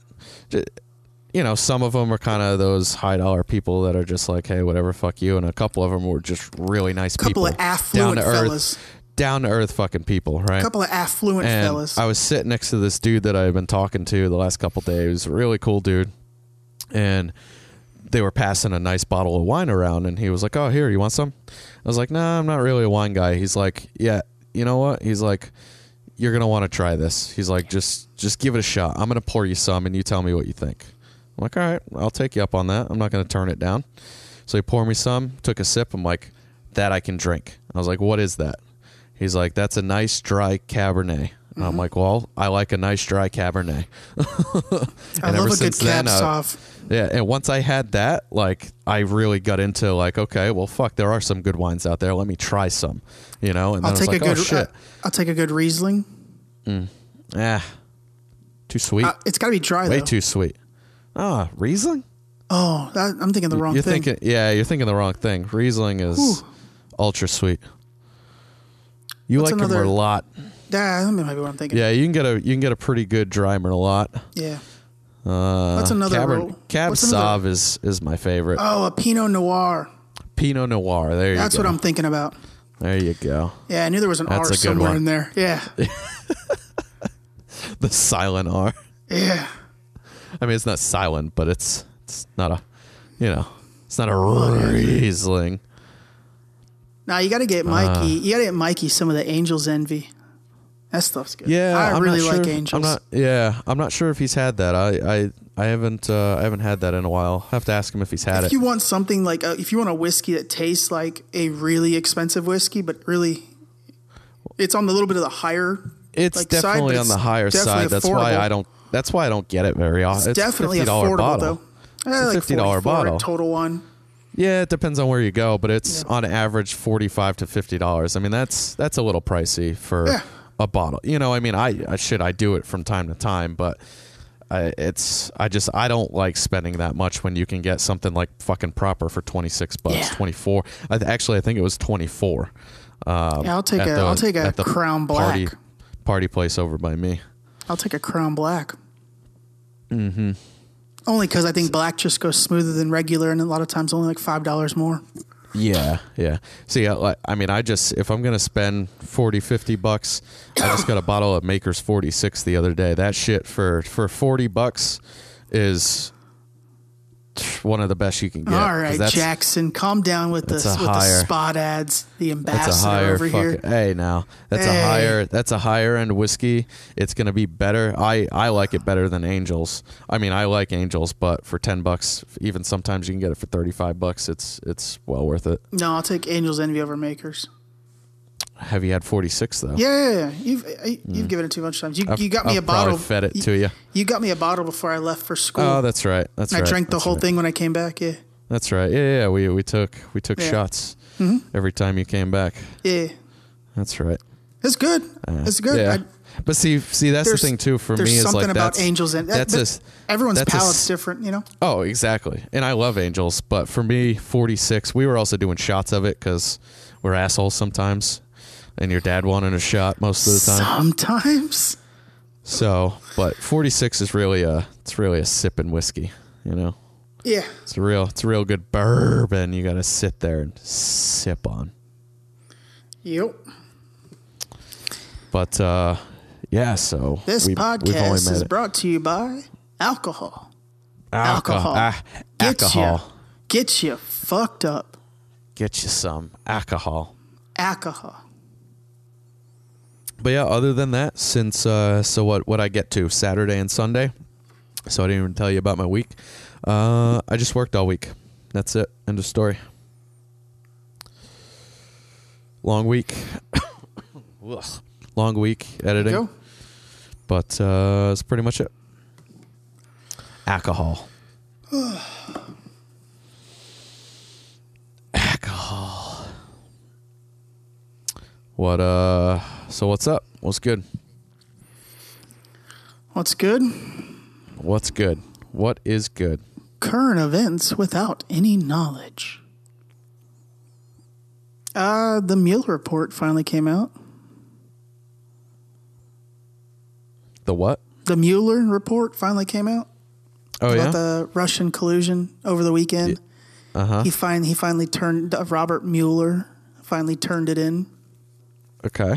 You know, some of them are kind of those high dollar people that are just like, hey, whatever, fuck you. And a couple of them were just really nice Couple people. of affluent down to earth, fellas. Down to earth fucking people, right? A couple of affluent and fellas. I was sitting next to this dude that I've been talking to the last couple days. Really cool dude. And they were passing a nice bottle of wine around, and he was like, "Oh, here, you want some?" I was like, "Nah, I'm not really a wine guy." He's like, "Yeah, you know what?" He's like, "You're gonna want to try this." He's like, "Just, just give it a shot. I'm gonna pour you some, and you tell me what you think." I'm like, "All right, I'll take you up on that. I'm not gonna turn it down." So he poured me some, took a sip. I'm like, "That I can drink." I was like, "What is that?" He's like, "That's a nice dry Cabernet." And I'm like, "Well, I like a nice dry Cabernet." I and love ever a good cab uh, sauv. yeah, and once I had that, like I really got into like, okay, well, fuck, there are some good wines out there. Let me try some, you know. And then I'll I was take like, a good. oh shit, uh, I'll take a good Riesling. ah, too sweet, Uh, it's got to be dry though. way though. too sweet. Ah, Riesling. Oh, that, I'm thinking the wrong thing. you're thing. thinking, yeah, you're thinking the wrong thing. Riesling is Whew. ultra sweet. You What's like another- a Merlot? yeah, that might be what I'm thinking. Yeah, you can get a you can get a pretty good dry Merlot. Yeah. Uh, What's another real- Cab what's another- Sauv is is my favorite. Oh, a Pinot Noir. Pinot Noir. There you go. That's go. what I'm thinking about. There you go. Yeah, I knew there was an That's R good somewhere one. in there. Yeah. The silent R. Yeah. I mean, it's not silent, but it's it's not a, you know, it's not a Riesling. Now you got to get Mikey. you got to get Mikey some of the Angels Envy. That stuff's good. Yeah, I I'm really not like sure. Angels. I'm not. Yeah, I'm not sure if he's had that. I I I haven't uh, I haven't had that in a while. I have to ask him if he's had if it. If you want something like a, if you want a whiskey that tastes like a really expensive whiskey, but really, it's on the little bit of the higher. it's like, side, definitely but on the higher side. That's why. I don't. That's why I don't get it very often. It's, definitely a $50 affordable bottle. though. Eh, a like $50 bottle. total one. Yeah, it depends on where you go, but it's Yeah. on average forty five to fifty dollars. I mean, that's that's a little pricey for Yeah. a bottle. You know, I mean, I, I should I do it from time to time, but I, it's I just I don't like spending that much when you can get something like fucking proper for twenty six bucks, Yeah. twenty four. I, th- actually, I think it was twenty four. Um, Yeah, I'll take a- the- I'll take a Crown party, Black. party place over by me. I'll take a Crown Black. Mm-hmm. Only because I think black just goes smoother than regular, and a lot of times only like five dollars more. Yeah, yeah. See, I, I mean, I just if I'm gonna spend 40, 50 bucks, I just got a bottle of Maker's 46 the other day. That shit for for forty bucks is one of the best you can get. All right, Jackson, calm down with the that's with the spot ads, the That's ambassador a higher over fucking. here. Hey, now that's Hey. a higher. That's a higher end whiskey. It's gonna be better. I I like it better than Angels. I mean, I like Angels, but for ten bucks, even sometimes you can get it for thirty five bucks. It's it's well worth it. No, I'll take Angels Envy over Makers. Have you had forty six though? Yeah, yeah, yeah. you've I- you've given it too much times. You, Mm. You got me I've a bottle. fed it to you. You got me a bottle before I left for school. Oh, that's right. That's And right. I drank the That's whole right. thing when I came back. Yeah, That's right. Yeah, yeah. We we took we took Yeah. Mm-hmm. shots every time you came back. yeah, That's right. it's good. it's good. Yeah. I, but see, see, that's the thing too. For me, is something like about that's, Angels and that's that- a s- everyone's that's a palate's different. You know. Oh, exactly. And I love Angels, but for me, 46. We were also doing shots of it because we're assholes sometimes, and your dad wanted a shot most of the time. Sometimes. So, but 46 is really a it's really a sip sipping whiskey, you know. Yeah. It's a real it's a real good bourbon you got to sit there and sip on. Yep. But uh yeah, so This we- podcast is brought to you by alcohol. alcohol. alcohol. Ah, alcohol. you, gets you fucked up. Get you some alcohol. Alcohol. But yeah, other than that, since uh, so what what I get to Saturday and Sunday, so I didn't even tell you about my week. Uh, I just worked all week. That's it. End of story. Long week. Long week editing, but uh, that's pretty much it. Alcohol. Alcohol. What uh? So what's up? What's good? What's good? What's good? What is good? Current events without any knowledge. Uh, the Mueller report finally came out. The what? The Mueller report finally came out Oh about yeah. the Russian collusion over the weekend. Uh huh. He fin- he finally turned uh, Robert Mueller finally turned it in. Okay.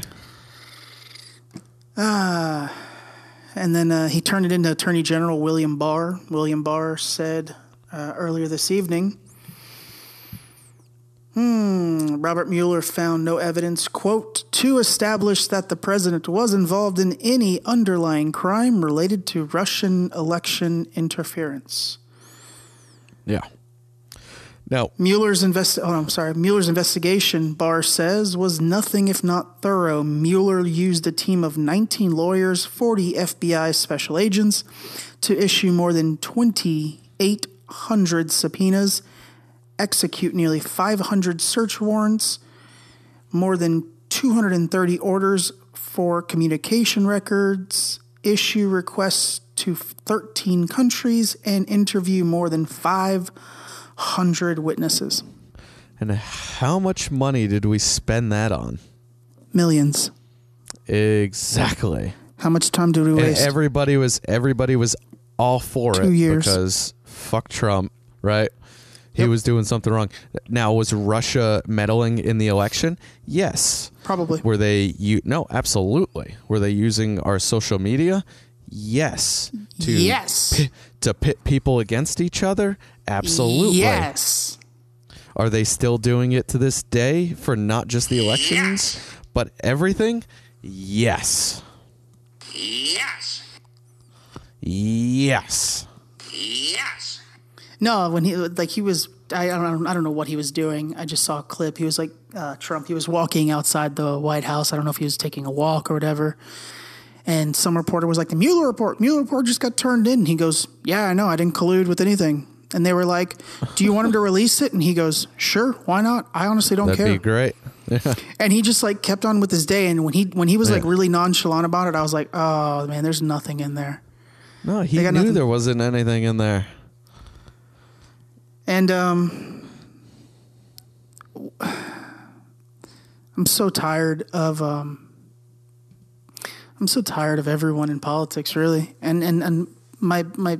And then uh, he turned it into Attorney General William Barr. William Barr said uh, earlier this evening Hmm, Robert Mueller found no evidence, quote, to establish that the president was involved in any underlying crime related to Russian election interference. Yeah. Now, Mueller's invest. Oh, I'm sorry. Mueller's investigation, Barr says, was nothing if not thorough. Mueller used a team of 19 lawyers, 40 FBI special agents, to issue more than 2,800 subpoenas, execute nearly 500 search warrants, more than 230 orders for communication records, issue requests to 13 countries, and interview more than 500 witnesses. and how much money did we spend that on? Millions. Exactly. How much time did we And everybody was everybody was all for Two it years. because fuck Trump, right? He Yep. was doing something wrong. Now, was Russia meddling in the election? Yes. Probably. Were they you no, absolutely. Were they using our social media? Yes. To Yes. pi- to pit people against each other? Absolutely. Yes. Are they still doing it to this day for not just the elections, but everything? Yes. Yes. Yes. Yes. No, when he like he was, I, I don't, I don't know what he was doing. I just saw a clip. He was like uh, Trump. He was walking outside the White House. I don't know if he was taking a walk or whatever. And some reporter was like, "The Mueller report. Mueller report just got turned in." He goes, "Yeah, I know. I didn't collude with anything." And they were like, "Do you want him to release it?" And he goes, "Sure. Why not? I honestly don't That'd care." be great. And he just like kept on with his day. And when he when he was like really nonchalant about it, I was like, "Oh man, there's nothing in there." No, he knew nothing- there wasn't anything in there. And um, I'm so tired of um, I'm so tired of everyone in politics, really. And and and my my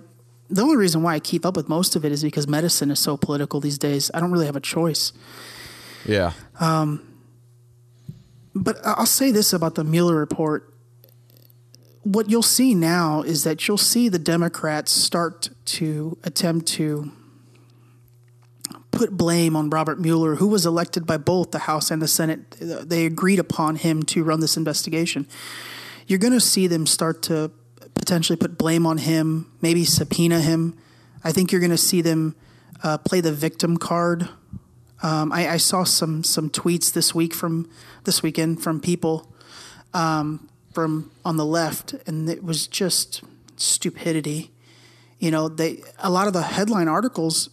the only reason why I keep up with most of it is because medicine is so political these days. I don't really have a choice. Yeah. Um, but I- I'll say this about the Mueller report. What you'll see now is that you'll see the Democrats start to attempt to put blame on Robert Mueller, who was elected by both the House and the Senate. They agreed upon him to run this investigation. You're going to see them start to potentially put blame on him, maybe subpoena him. I think you're going to see them uh, play the victim card. Um, I, I saw some some tweets this week from this weekend from people um, from on the left, and it was just stupidity. You know, they a lot of the headline articles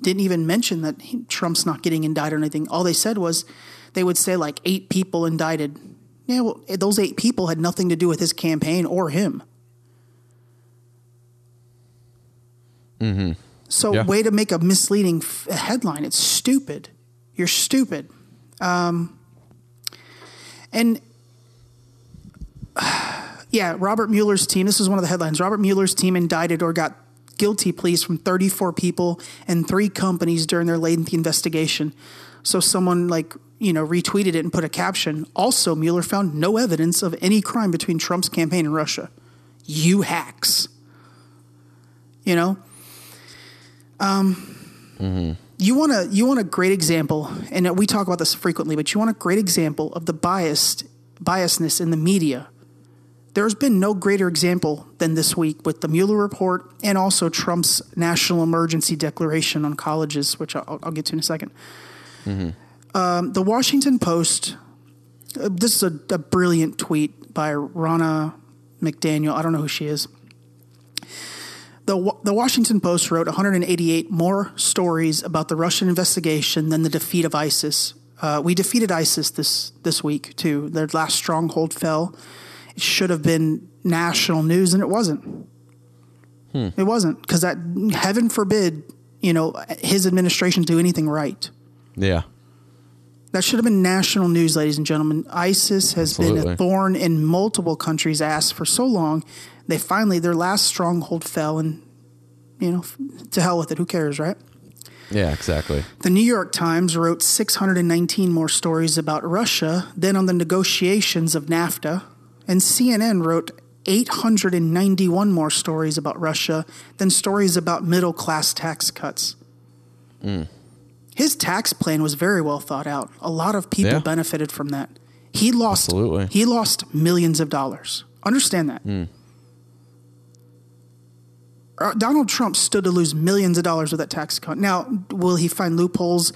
didn't even mention that he, Trump's not getting indicted or anything. All they said was they would say like eight people indicted. Yeah, well, those eight people had nothing to do with his campaign or him. Mm-hmm. So, Yeah. way to make a misleading f- headline. It's stupid. You're stupid. Um, and Yeah, Robert Mueller's team. This is one of the headlines. Robert Mueller's team indicted or got guilty pleas from 34 people and three companies during their lengthy investigation. So someone like you know retweeted it and put a caption. Also, Mueller found no evidence of any crime between Trump's campaign and Russia. You hacks. You know. Um. You want a you want a great example, and we talk about this frequently, but you want a great example of the biased biasness in the media there's been no greater example than this week with the Mueller report and also Trump's national emergency declaration on colleges, which I'll, I'll get to in a 2nd Um, the Washington Post, uh, this is a, a brilliant tweet by Ronna McDaniel. I don't know who she is. The, the Washington Post wrote 188 more stories about the Russian investigation than the defeat of ISIS. Uh, we defeated ISIS this, this week, too. Their last stronghold fell. It should have been national news, and it wasn't. It wasn't because that heaven forbid, you know, his administration do anything right. Yeah. That should have been national news, ladies and gentlemen. ISIS has been a thorn in multiple countries' ass for so long. They finally their last stronghold fell, and you know, to hell with it. Who cares, right? Yeah, exactly. The New York Times wrote 619 more stories about Russia than on the negotiations of NAFTA, and CNN wrote 891 more stories about Russia than stories about middle class tax cuts. His tax plan was very well thought out. A lot of people Yeah. benefited from that. He lost Absolutely. he lost millions of dollars. Understand that. Uh, Uh, Donald Trump stood to lose millions of dollars with that tax cut. Now, will he find loopholes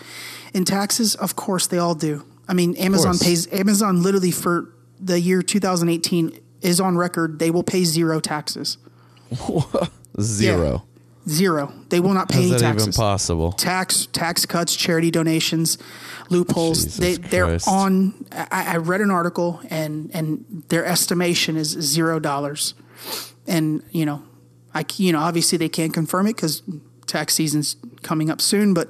in taxes? Of course, they all do. I mean, Amazon pays Amazon literally for the year 2018 is on record. They will pay zero taxes. Zero. Zero. They will not pay How's any that even possible? tax tax cuts, charity donations, loopholes. Jesus they they're Christ. on. I, I read an article and and their estimation is zero dollars, and you know, I you know obviously they can't confirm it because tax season's coming up soon, but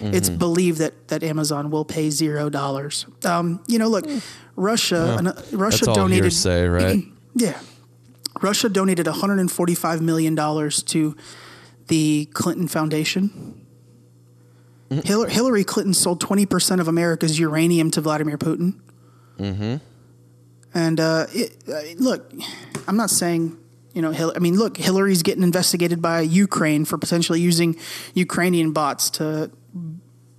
it's Mm-hmm. believed that that Amazon will pay zero dollars. Um, you know, look, Russia, an- Russia That's donated. hearsay, right? Yeah. Russia donated $145 million to the Clinton Foundation. Hillary, Hillary Clinton sold 20% of America's uranium to Vladimir Putin. Mm-hmm. And uh, it, uh, look, I'm not saying, you know, Hil- I mean, look, Hillary's getting investigated by Ukraine for potentially using Ukrainian bots to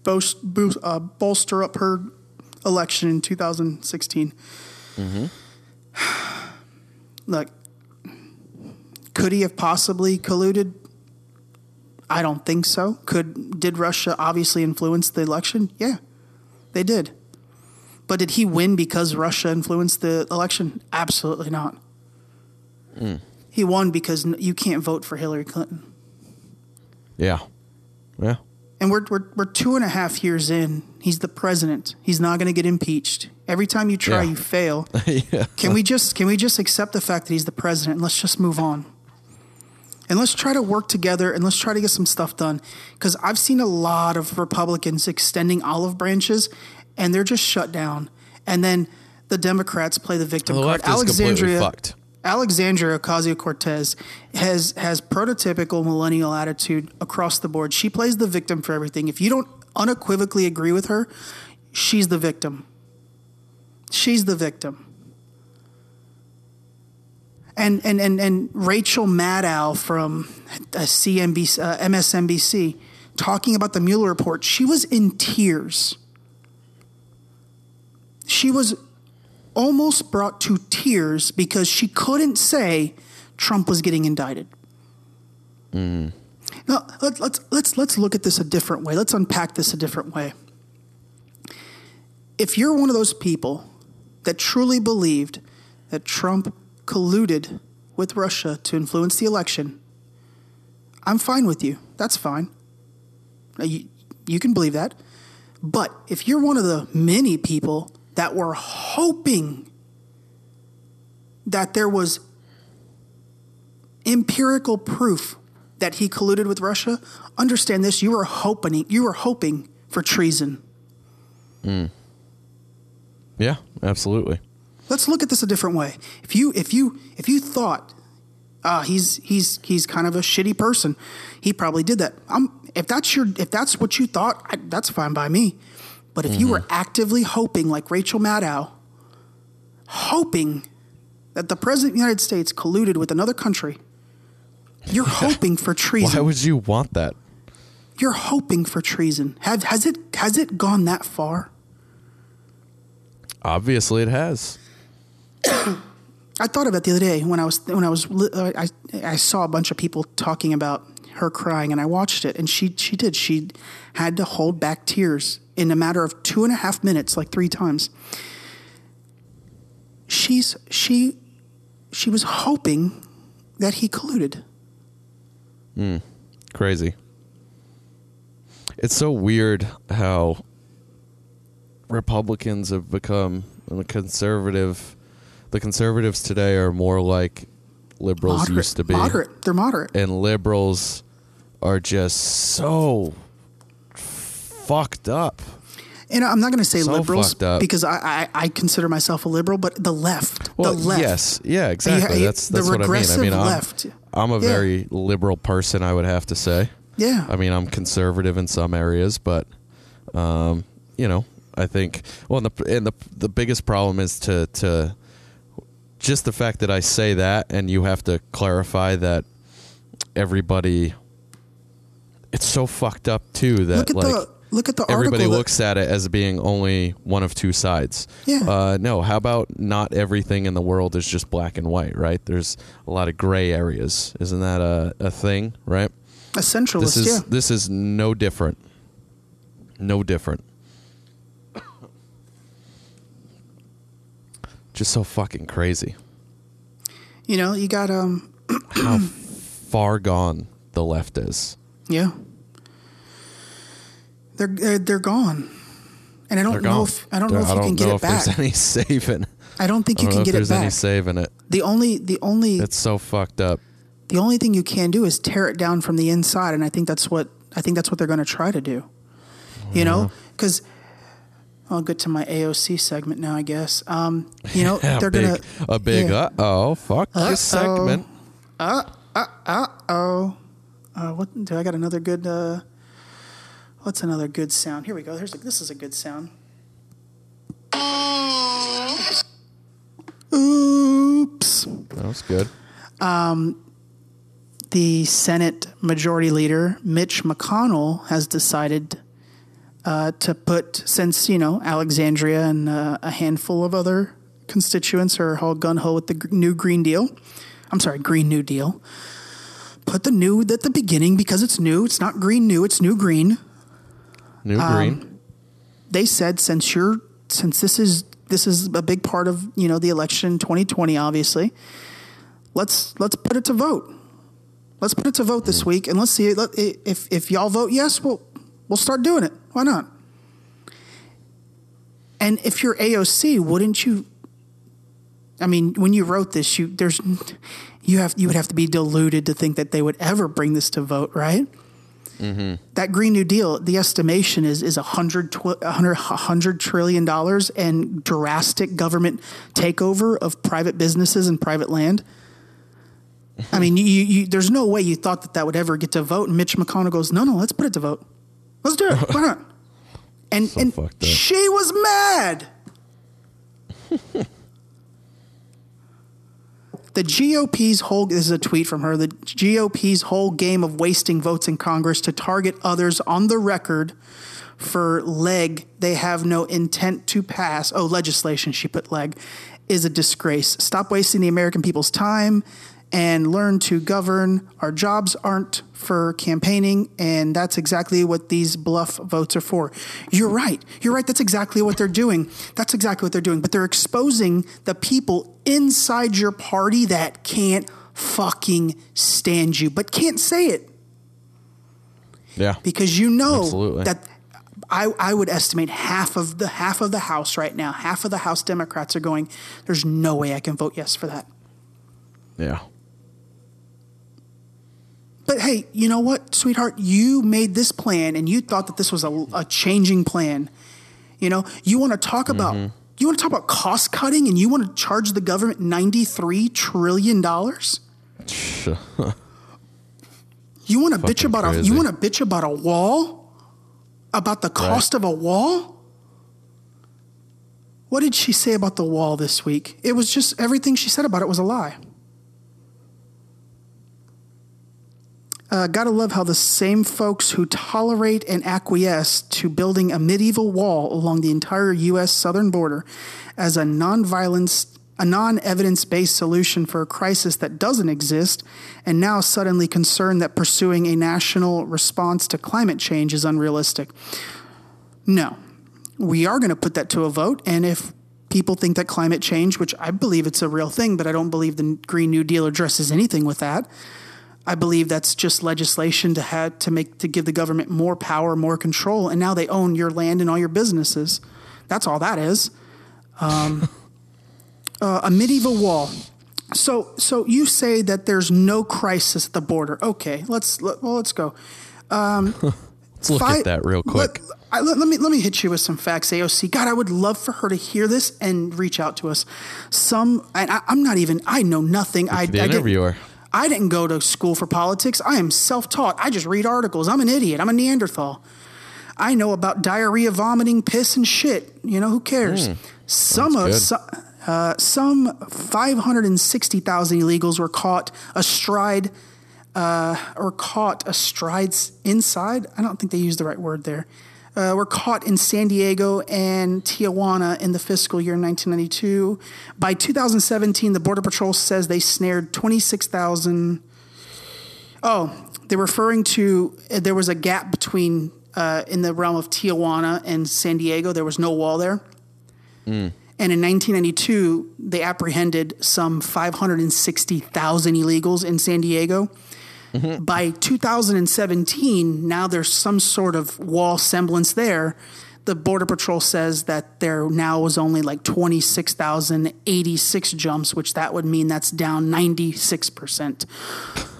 boast, boost, uh, bolster up her election in 2016. Look, could he have possibly colluded? I don't think so. Could did Russia obviously influence the election? Yeah, they did. But did he win because Russia influenced the election? Absolutely not. He won because you can't vote for Hillary Clinton. Yeah. Yeah. And we're, we're, we're two and a half years in. He's the president. He's not going to get impeached. Every time you try, Yeah. you fail. yeah. Can we just can we just accept the fact that he's the president and let's just move on? And let's try to work together and let's try to get some stuff done. Because I've seen a lot of Republicans extending olive branches and they're just shut down. And then the Democrats play the victim The card. left is completely fucked. Alexandria Ocasio Cortez has has prototypical millennial attitude across the board. She plays the victim for everything. If you don't unequivocally agree with her, she's the victim. She's the victim. And and and and Rachel Maddow from uh, CNBC, uh, MSNBC, talking about the Mueller report. She was in tears. She was almost brought to tears because she couldn't say Trump was getting indicted. Mm. Now let, let's let's let's look at this a different way. Let's unpack this a different way. If you're one of those people that truly believed that Trump colluded with Russia to influence the election, I'm fine with you. That's fine. You, you can believe that. But if you're one of the many people that were hoping that there was empirical proof that he colluded with Russia, understand this: you were hoping you were hoping for treason. Yeah, absolutely. let's look at this a different way. If you if you if you thought uh, he's he's he's kind of a shitty person, he probably did that. I'm if that's your if that's what you thought, I, that's fine by me. But if you were actively hoping, like Rachel Maddow, hoping that the president of the United States colluded with another country, you're hoping for treason. Why would you want that? you're hoping for treason. Have has it has it gone that far? Obviously, it has. I thought about it the other day when I was when I was uh, I I saw a bunch of people talking about her crying, and I watched it, and she she did she had to hold back tears in a matter of two and a half minutes, like three times. She's she she was hoping that he colluded. Hmm. Crazy. It's so weird how Republicans have become and the conservative. The conservatives today are more like liberals Moderate, used to be, moderate. They're moderate. and liberals are just so fucked up. And I'm not going to say So liberals because I, I I consider myself a liberal, but the left, Well, the left. yes, yeah, exactly. you- that's the that's what I mean. I mean, I'm, left. I'm a Yeah. very liberal person. I would have to say. Yeah. I mean, I'm conservative in some areas, but um, you know, I think well, and the and the the biggest problem is to to just the fact that I say that, and you have to clarify that everybody. It's so fucked up too that like the look at the everybody that- looks at it as being only one of two sides. Yeah. Uh, no, how about not everything in the world is just black and white, right? There's a lot of gray areas. Isn't that a, a thing, right? a centralist. This is yeah, this is no different. No different. Just so fucking crazy. you know, you got um, How far gone the left is. yeah, they're they're, they're gone, and I don't know if I don't know if I you can get it back. There's any saving. I don't think I you can get it there's any back. saving it. The only the only It's so fucked up. the only thing you can do is tear it down from the inside, and I think that's what I think that's what they're going to try to do. You know, because I'll get to my AOC segment now. I guess. Um, you know, Yeah, they're big, gonna a big yeah. uh oh fuck this segment. Uh, uh, uh. Oh, uh, what do I got? Another good. Uh, what's another good sound? Here we go. Here's a, this is a good sound. Oops. That was good. The Senate Majority Leader Mitch McConnell has decided uh, to put, since you know Alexandria and uh, a handful of other constituents are all gun ho with the new Green Deal. I'm sorry, Green New Deal. Put the new at the beginning because it's new. It's not green new. It's new green. New Um, green. they said since you're since this is this is a big part of you know the election 2020 obviously let's let's put it to vote. Let's put it to vote this week and let's see if if y'all vote yes we'll we'll start doing it. Why not? And if you're AOC wouldn't you I mean when you wrote this you there's you have you would have to be deluded to think that they would ever bring this to vote right Mm-hmm. that Green New Deal, the estimation is is a hundred hundred hundred trillion dollars and drastic government takeover of private businesses and private land. I mean, you, you, there's no way you thought that that would ever get to vote. And Mitch McConnell goes, "No, no, let's put it to vote. Let's do it. Why not?" And So and she was mad. The GOP's whole this is a tweet from her. The GOP's whole game of wasting votes in Congress to target others on the record for leg they have no intent to pass. Oh, legislation she put leg is a disgrace. Stop wasting the American people's time and learn to govern. Our jobs aren't for campaigning, and that's exactly what these bluff votes are for. You're right. You're right. That's exactly what they're doing. That's exactly what they're doing. But they're exposing the people inside your party that can't fucking stand you, but can't say it Yeah. because you know Absolutely. that I, I would estimate half of the half of the House right now, half of the House Democrats are going. There's no way I can vote yes for that. Yeah. But hey, you know what, sweetheart? You made this plan and you thought that this was a, a changing plan. You know, you want to talk mm-hmm. about You want to talk about cost cutting and you want to charge the government $93 trillion? You want to bitch about a crazy. you want to bitch about a wall? About the cost of a wall? What did she say about the wall this week? It was just everything she said about it was a lie. Uh, gotta love how the same folks who tolerate and acquiesce to building a medieval wall along the entire U.S. southern border as a non-violence, a non-evidence-based solution for a crisis that doesn't exist, and now suddenly concerned that pursuing a national response to climate change is unrealistic. No, we are going to put that to a vote, and if people think that climate change, which I believe it's a real thing, but I don't believe the Green New Deal addresses anything with that. I believe that's just legislation to have to make to give the government more power, more control, and now they own your land and all your businesses. That's all that is. Um, uh, a medieval wall. So, so you say that there's no crisis at the border. Okay, let's let, well, let's go. Let's look at that real quick. Let, I, let, let me let me hit you with some facts, AOC. God, I would love for her to hear this and reach out to us. Some, and I, I'm not even. I know nothing. I, the I didn't- interviewer. I didn't go to school for politics. I am self-taught. I just read articles. I'm an idiot. I'm a Neanderthal. I know about diarrhea, vomiting, piss, and shit. You know who cares? some of some, uh, some 560,000 illegals were caught astride uh, or caught astride inside. I don't think they used the right word there. Uh, were caught in San Diego and Tijuana in the fiscal year 1992. By 2017, the Border Patrol says they snared 26,000. Oh, they're referring to uh, there was a gap between uh, in the realm of Tijuana and San Diego. There was no wall there. And in 1992, they apprehended some 560,000 illegals in San Diego. By 2017, now there's some sort of wall semblance there. The Border Patrol says that there now was only like 26,086 jumps, which that would mean that's down 96%.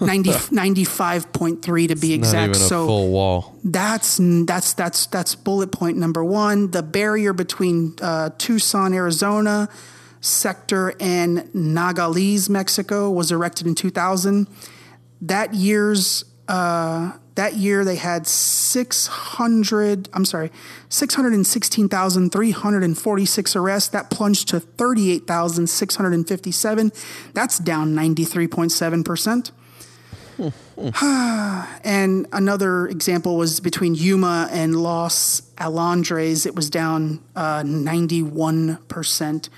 90, 95.3 to be Not exact. so full wall. that's that's that's that's bullet point number one. The barrier between uh, Tucson, Arizona sector and Nogales, Mexico, was erected in 2000. That year's uh, that year they had 600. I'm sorry, 616,346 arrests. That plunged to 38,657. That's down 93.7 percent. And another example was between Yuma and Los Alondres. It was down uh, 91%.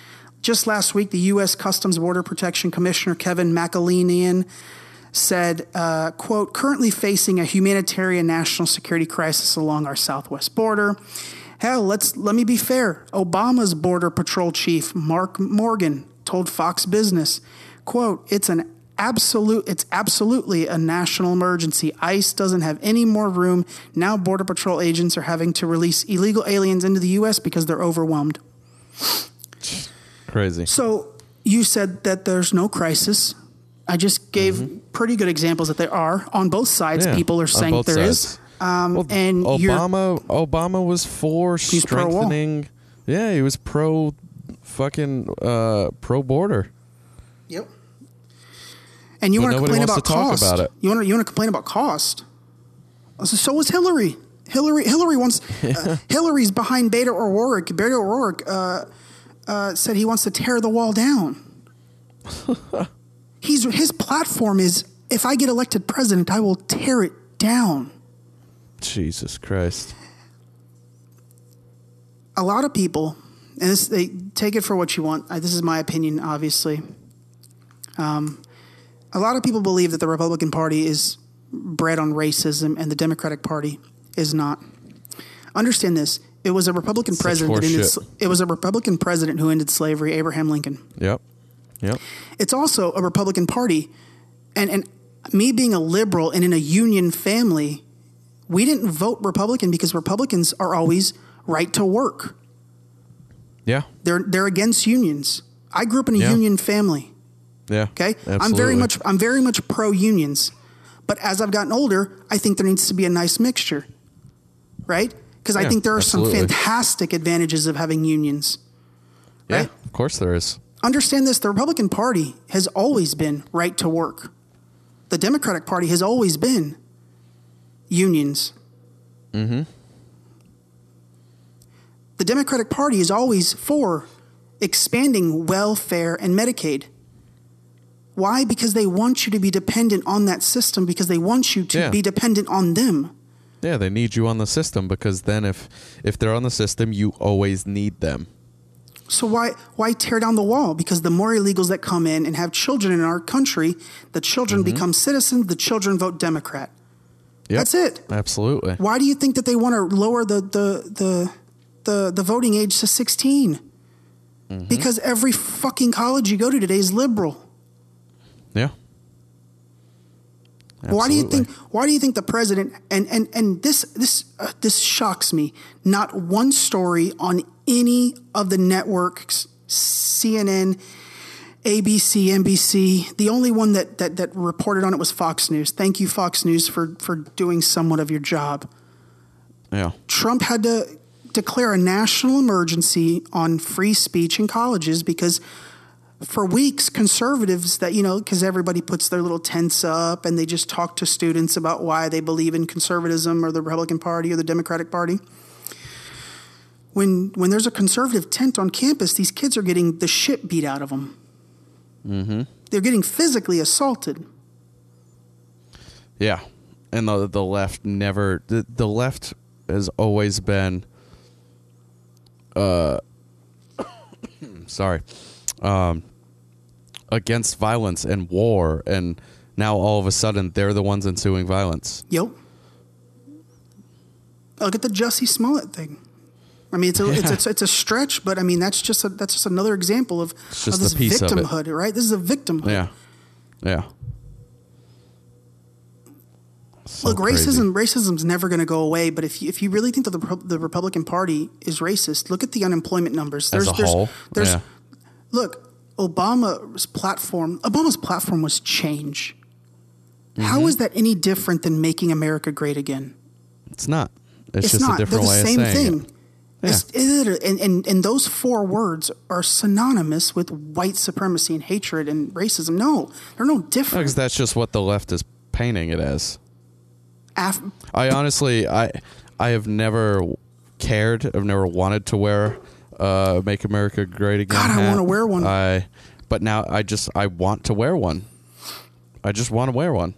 Just last week, the U.S. Customs Border Protection Commissioner Kevin McAleenan said, uh, quote, currently facing a humanitarian national security crisis along our southwest border. Hell, let's let me be fair. Obama's border patrol chief, Mark Morgan, told Fox Business, quote, it's an absolute it's absolutely a national emergency. ICE doesn't have any more room. Now border patrol agents are having to release illegal aliens into the US because they're overwhelmed. Crazy. So you said that there's no crisis. I just gave pretty good examples that there are on both sides. Mm-hmm. Yeah, People are saying there is. sides. Um, Well, and Obama Obama was for strengthening. yeah, he was pro fucking uh, pro border. Yep. And you want to complain about cost? about. You want to you want to complain about cost? So, so was Hillary. Hillary Hillary wants uh, Hillary's behind Beto O'Rourke. Beto O'Rourke uh, uh, said he wants to tear the wall down. He's his platform is if I get elected president, I will tear it down. Jesus Christ. a lot of people, and this, they take it for what you want. This is my opinion, obviously. Um, a lot of people believe that the Republican Party is bred on racism, and the Democratic Party is not. Understand this: it was a Republican Such president. That ended, it was a Republican president who ended slavery, Abraham Lincoln. Yep. Yep. It's also a Republican Party, and and me being a liberal and in a union family, we didn't vote Republican because Republicans are always right to work. Yeah. They're they're against unions. I grew up in a Yeah. union family. Yeah. Okay, Absolutely. I'm very much I'm very much pro unions, but as I've gotten older, I think there needs to be a nice mixture, right? Because I think there are some fantastic advantages of having unions. Yeah, of course there is. Understand this: the Republican Party has always been right to work. The Democratic Party has always been unions. Mm-hmm. The Democratic Party is always for expanding welfare and Medicaid. Why? Because they want you to be dependent on that system because they want you to Yeah. be dependent on them. Yeah, they need you on the system because then if if they're on the system, you always need them. So why why tear down the wall? Because the more illegals that come in and have children in our country, the children Mm-hmm. become citizens, the children vote Democrat. Yep. That's it. Absolutely. Why do you think that they want to lower the the the the, the voting age to 16? Mm-hmm. Because every fucking college you go to today is liberal. Yeah. Why do you think? Why do you think the president and and and this this uh, this shocks me? Not one story on any of the networks, CNN, ABC, NBC. The only one that that that reported on it was Fox News. Thank you, Fox News, for for doing somewhat of your job. Yeah. Trump had to declare a national emergency on free speech in colleges because for weeks conservatives that you know because everybody puts their little tents up and they just talk to students about why they believe in conservatism or the republican party or the democratic party when when there's a conservative tent on campus these kids are getting the shit beat out of them mm-hmm. they're getting physically assaulted Yeah. And the the left never the, the left has always been uh sorry. Um against violence and war and now all of a sudden they're the ones ensuing violence. Yep. Look at the Jussie Smollett thing. I mean, it's a, it's, it's it's a stretch, but I mean that's just a, that's just another example of, of this piece of victimhood, right? This is a victimhood. Yeah. Yeah. So Look, crazy. racism racism's never going to go away. But if you, if you really think that the the Republican Party is racist, look at the unemployment numbers. As a whole, there's yeah. look Obama's platform. Obama's platform was change. Mm-hmm. How is that any different than making America great again? It's not. It's, It's, just not. a different They're way the same of saying thing. it. It's, it and, and, and those four words are synonymous with white supremacy and hatred and racism. No, they're no different. Because that's just what the left is painting it as. Af- I honestly, I, I have never cared. I've never wanted to wear uh, "Make America Great Again." God, I hat. wanna wear one. I, but now I just I want to wear one. I just want to wear one.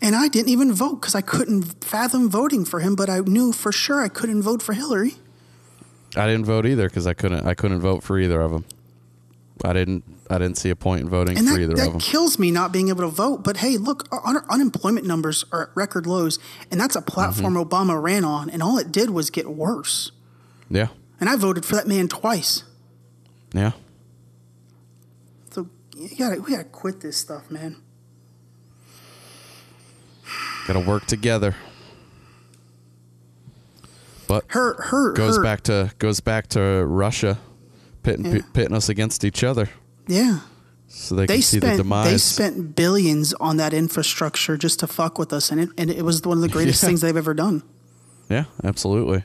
and I didn't even vote because I couldn't fathom voting for him, but I knew for sure I couldn't vote for Hillary. I didn't vote either because I couldn't. I couldn't vote for either of them. I didn't. I didn't see a point in voting And for that, either of that them. kills me not being able to vote. But hey, look, un- unemployment numbers are at record lows, and that's a platform Mm-hmm. Obama ran on, and all it did was get worse. yeah. And I voted for that man twice. Yeah. So you gotta, we gotta quit this stuff, man. Got to work together. But Her, her, goes her, back to goes back to Russia, pitting Yeah. pitting us against each other, Yeah. so they, They can see the demise. they spent billions on that infrastructure just to fuck with us, and it and it was one of the greatest Yeah. things they've ever done. yeah, absolutely.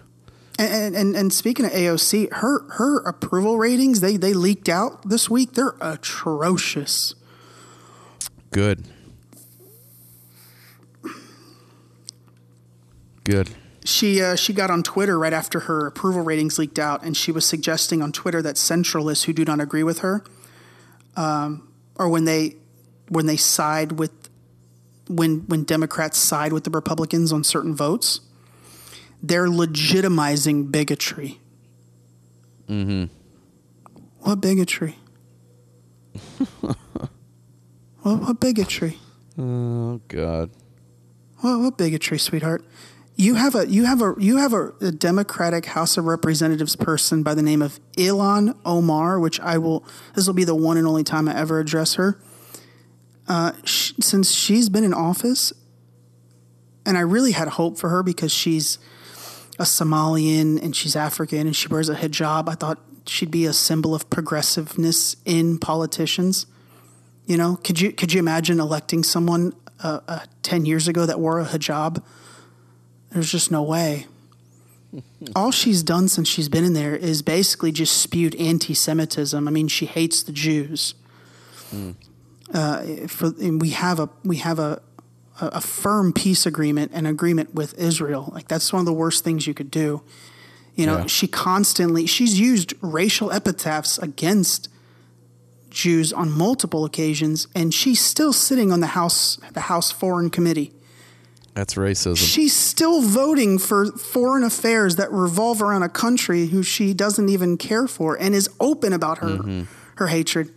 And, and and speaking of AOC, her her approval ratings they they leaked out this week. They're atrocious. Good. Good. She uh, she got on Twitter right after her approval ratings leaked out, and she was suggesting on Twitter that centralists who do not agree with her, um, or when they when they side with when when Democrats side with the Republicans on certain votes, they're legitimizing bigotry. Mm-hmm. What bigotry? what, what bigotry? Oh God. What, what bigotry, sweetheart? You have a you have a you have a, a Democratic House of Representatives person by the name of Ilhan Omar, which I will. This will be the one and only time I ever address her. Uh, since she's been in office, and I really had hope for her because she's a Somalian and she's African and she wears a hijab. I thought she'd be a symbol of progressiveness in politicians. You know, could you could you imagine electing someone uh, uh, ten years ago that wore a hijab? There's just no way. all she's done since she's been in there is basically just spewed anti-Semitism. I mean, she hates the Jews. Uh, for and we have a we have a, a firm peace agreement, an agreement with Israel. Like that's one of the worst things you could do. You know, Yeah. she constantly she's used racial epitaphs against Jews on multiple occasions, and she's still sitting on the House the House Foreign Committee. That's racism. She's still voting for foreign affairs that revolve around a country who she doesn't even care for and is open about her her hatred.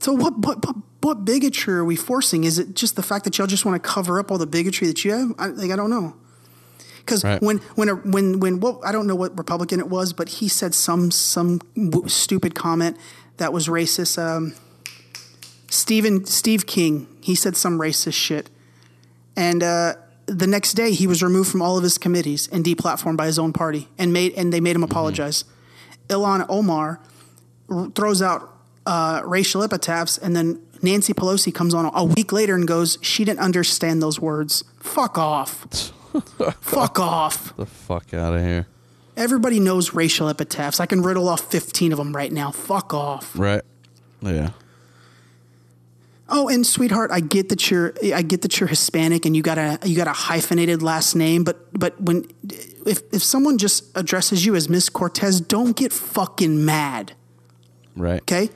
So what, what what what bigotry are we forcing? Is it just the fact that y'all just want to cover up all the bigotry that you have? I, like I don't know. Because Right. when when a, when when I don't know what Republican it was, but he said some some w- stupid comment that was racist. Um, Stephen Steve King, he said some racist shit, and uh, the next day he was removed from all of his committees and deplatformed by his own party, and made and they made him apologize. Ilhan Omar r- throws out uh, racial epitaphs, and then Nancy Pelosi comes on a week later and goes, "She didn't understand those words. Fuck off. Fuck off." the fuck out of here. Everybody knows racial epitaphs. I can riddle off fifteen of them right now. Fuck off. Right. Yeah. Oh, and sweetheart, I get that you're I get that you're Hispanic and you got a you got a hyphenated last name, but but when if if someone just addresses you as Miss Cortez, don't get fucking mad. Right. Okay?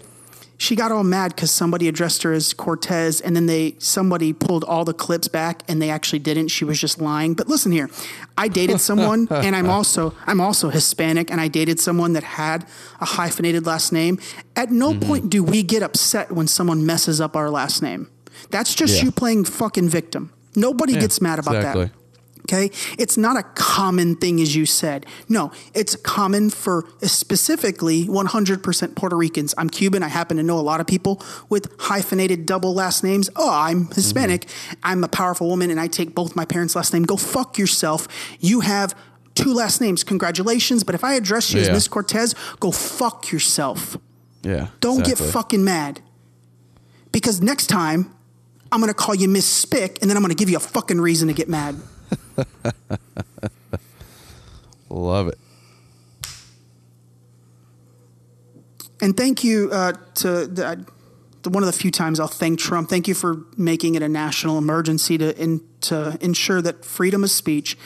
She got all mad because somebody addressed her as Cortez, and then they somebody pulled all the clips back, and they actually didn't. She was just lying. But listen here, I dated someone, and I'm also I'm also Hispanic, and I dated someone that had a hyphenated last name. At no mm-hmm. point do we get upset when someone messes up our last name. That's just Yeah. you playing fucking victim. Nobody Yeah, gets mad about exactly. that. Okay. It's not a common thing, as you said. No, it's common for specifically 100% Puerto Ricans. I'm Cuban. I happen to know a lot of people with hyphenated double last names. Oh, I'm Hispanic. Mm-hmm. I'm a powerful woman and I take both my parents' last name. Go fuck yourself. You have two last names. Congratulations. But if I address you as Miss Cortez, go fuck yourself. Yeah. Don't exactly. get fucking mad. Because next time, I'm going to call you Miss Spick and then I'm going to give you a fucking reason to get mad. Love it. And thank you uh, to the, the one of the few times I'll thank Trump. Thank you for making it a national emergency to in, to ensure that freedom of speech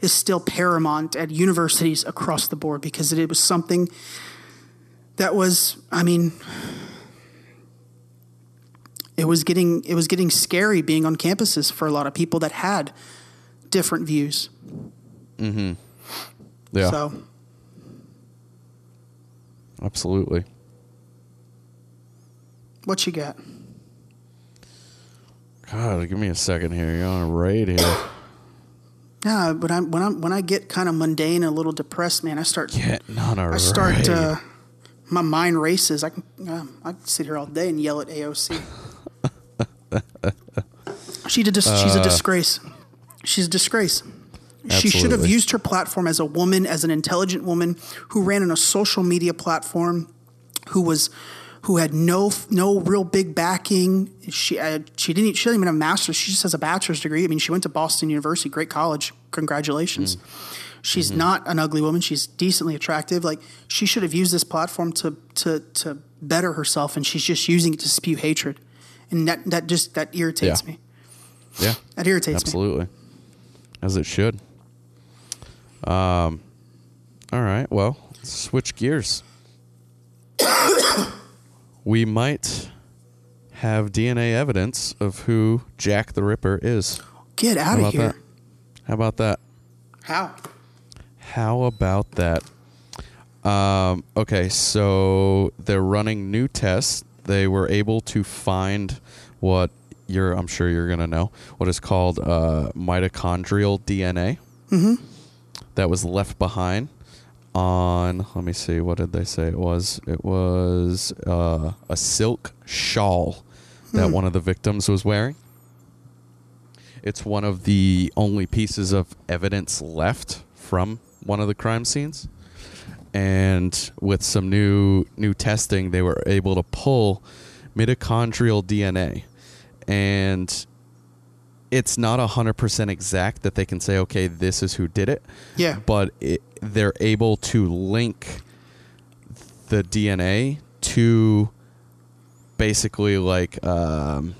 is still paramount at universities across the board because it, was something that was, I mean, it was getting it was getting scary being on campuses for a lot of people that had different views. Mm-hmm. Yeah. So Absolutely. what you got? God, give me a second here. You're on a raid here. Yeah, but I'm when I'm when I get kind of mundane and a little depressed, man, I start Getting on a I start raid. uh, my mind races. I can uh, I can sit here all day and yell at AOC. she did dis- she's a disgrace. She's a disgrace. She should have used her platform as a woman, as an intelligent woman who ran on a social media platform, who was who had no no real big backing. She uh, she didn't she doesn't even have a master's. She just has a bachelor's degree. I mean, she went to Boston University, great college. Congratulations. She's not an ugly woman. She's decently attractive. Like she should have used this platform to to to better herself, and she's just using it to spew hatred, and that that just that irritates Yeah. me. yeah. That irritates me. Absolutely. As it should. Um all right, well, switch gears. we might have DNA evidence of who Jack the Ripper is. Get out of here. that? How about that? How? How about that? Um, okay, so they're running new tests. They were able to find what you're, I'm sure you're going to know, what is called uh, mitochondrial DNA that was left behind on, let me see, what did they say it was? It was uh, a silk shawl that one of the victims was wearing. It's one of the only pieces of evidence left from one of the crime scenes. And with some new new testing, they were able to pull mitochondrial DNA. And it's not hundred percent exact that they can say, okay, this is who did it. Yeah. But it, they're able to link the DNA to basically like um,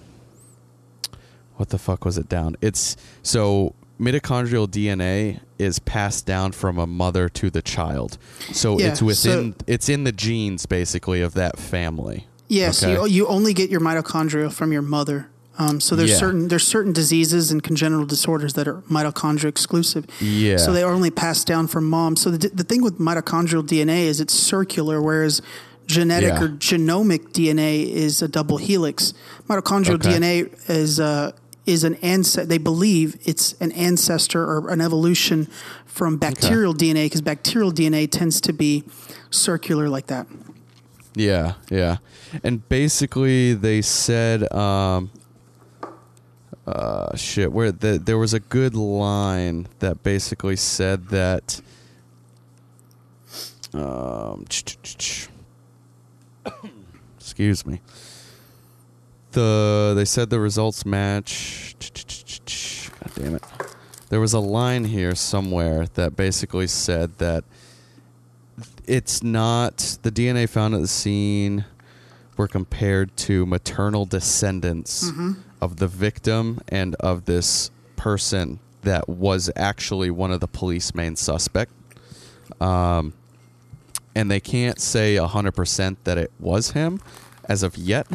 what the fuck was it down? It's so mitochondrial DNA is passed down from a mother to the child. So Yeah, it's within so- it's in the genes basically of that family. Yeah, so you, you only get your mitochondria from your mother. Um, so there's Yeah. certain there's certain diseases and congenital disorders that are mitochondria exclusive. Yeah. So they are only passed down from mom. So the, the thing with mitochondrial DNA is it's circular, whereas genetic Yeah. or genomic DNA is a double helix. Mitochondrial Okay. DNA is uh, is an ancestor. They believe it's an ancestor or an evolution from bacterial DNA because bacterial DNA tends to be circular like that. Yeah, yeah. And basically they said um uh shit, where the, there was a good line that basically said that um excuse me. The they said the results match God damn it. There was a line here somewhere that basically said that it's not the DNA found at the scene were compared to maternal descendants of the victim and of this person that was actually one of the police main suspect. Um, and they can't say 100% that it was him as of yet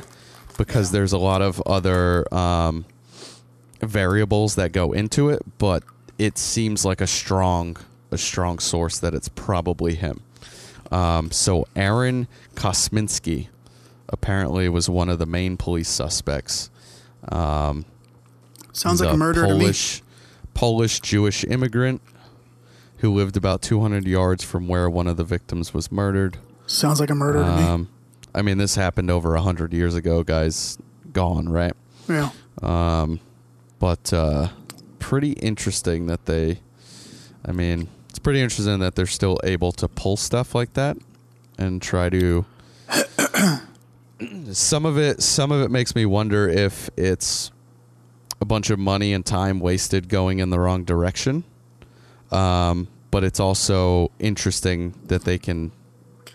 because there's a lot of other um, variables that go into it but it seems like a strong a strong source that it's probably him. Um, so aaron kosminski apparently was one of the main police suspects um, Sounds like a murder polish to me. polish jewish immigrant who lived about 200 yards from where one of the victims was murdered. Sounds like a murder to me. um, I mean, this happened over hundred years ago, guys. Gone, right? Yeah. Um, But uh, pretty interesting that they. I mean, it's pretty interesting that they're still able to pull stuff like that and try to. some of it, some of it makes me wonder if it's a bunch of money and time wasted going in the wrong direction. Um, but it's also interesting that they can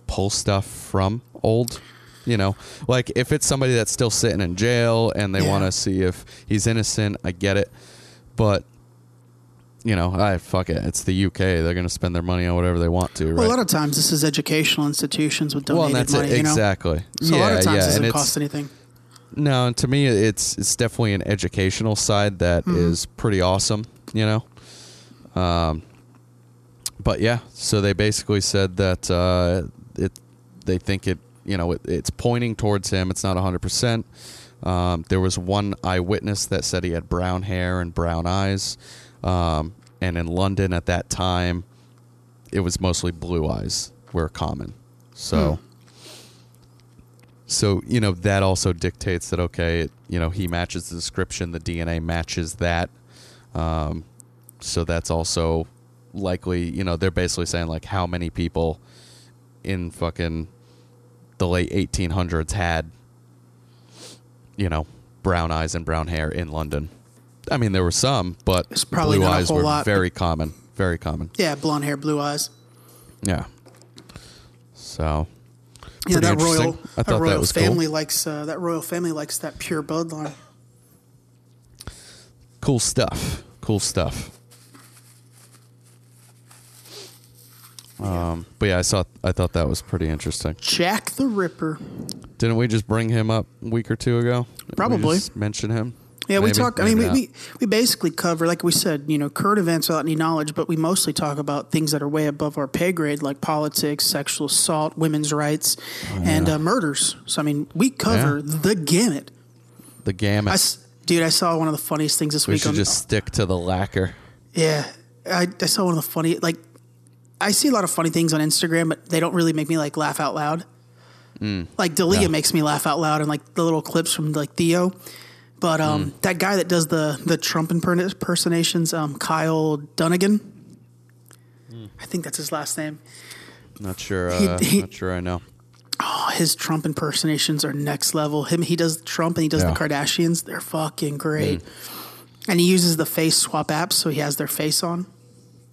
pull stuff from old you know like if it's somebody that's still sitting in jail and they Yeah. want to see if he's innocent i get it but you know i fuck it it's the uk they're going to spend their money on whatever they want to right Well, a lot of times this is educational institutions with Well, donated and that's money. it You know? exactly So a lot of times it and doesn't cost anything. no and to me it's it's definitely an educational side that is Mm-hmm. pretty awesome you know um but yeah so they basically said that uh it they think it you know it, it's pointing towards him it's not 100% um, there was one eyewitness that said he had brown hair and brown eyes um, and in london at that time it was mostly blue eyes were common so so you know that also dictates that okay, it, you know he matches the description, the DNA matches that. Um, so that's also likely. You know they're basically saying like how many people in fucking the late 1800s had you know brown eyes and brown hair in London. I mean there were some, but It's probably blue not a eyes whole were lot. very common. Very common. Yeah, blonde hair, blue eyes. Yeah. So Yeah, that royal. I that thought that royal was cool. family likes uh, that royal family likes that pure bloodline. cool stuff. Cool stuff. Um, but yeah, I saw. I thought that was pretty interesting. Jack the Ripper. Didn't we just bring him up a week or two ago? Did we Probably. just mention him. Yeah, we talk. I mean, we, we we basically cover, like we said, you know, current events without any knowledge, but we mostly talk about things that are way above our pay grade, like politics, sexual assault, women's rights, and uh, murders. So, I mean, we cover Oh, Yeah. the gamut. the gamut. I dude, I saw one of the funniest things this we week. should on, just stick to the lacquer. Yeah, I, I saw one of the funny like I see a lot of funny things on Instagram, but they don't really make me like laugh out loud. Like Dalia No. makes me laugh out loud, and like the little clips from like Theo. But um, that guy that does the the Trump impersonations, um, Kyle Dunnigan, I think that's his last name. Not sure. Uh, he- not sure. I know. Oh, his Trump impersonations are next level. Him, he does Trump and he does Yeah. the Kardashians. They're fucking great. and he uses the face swap app, so he has their face on.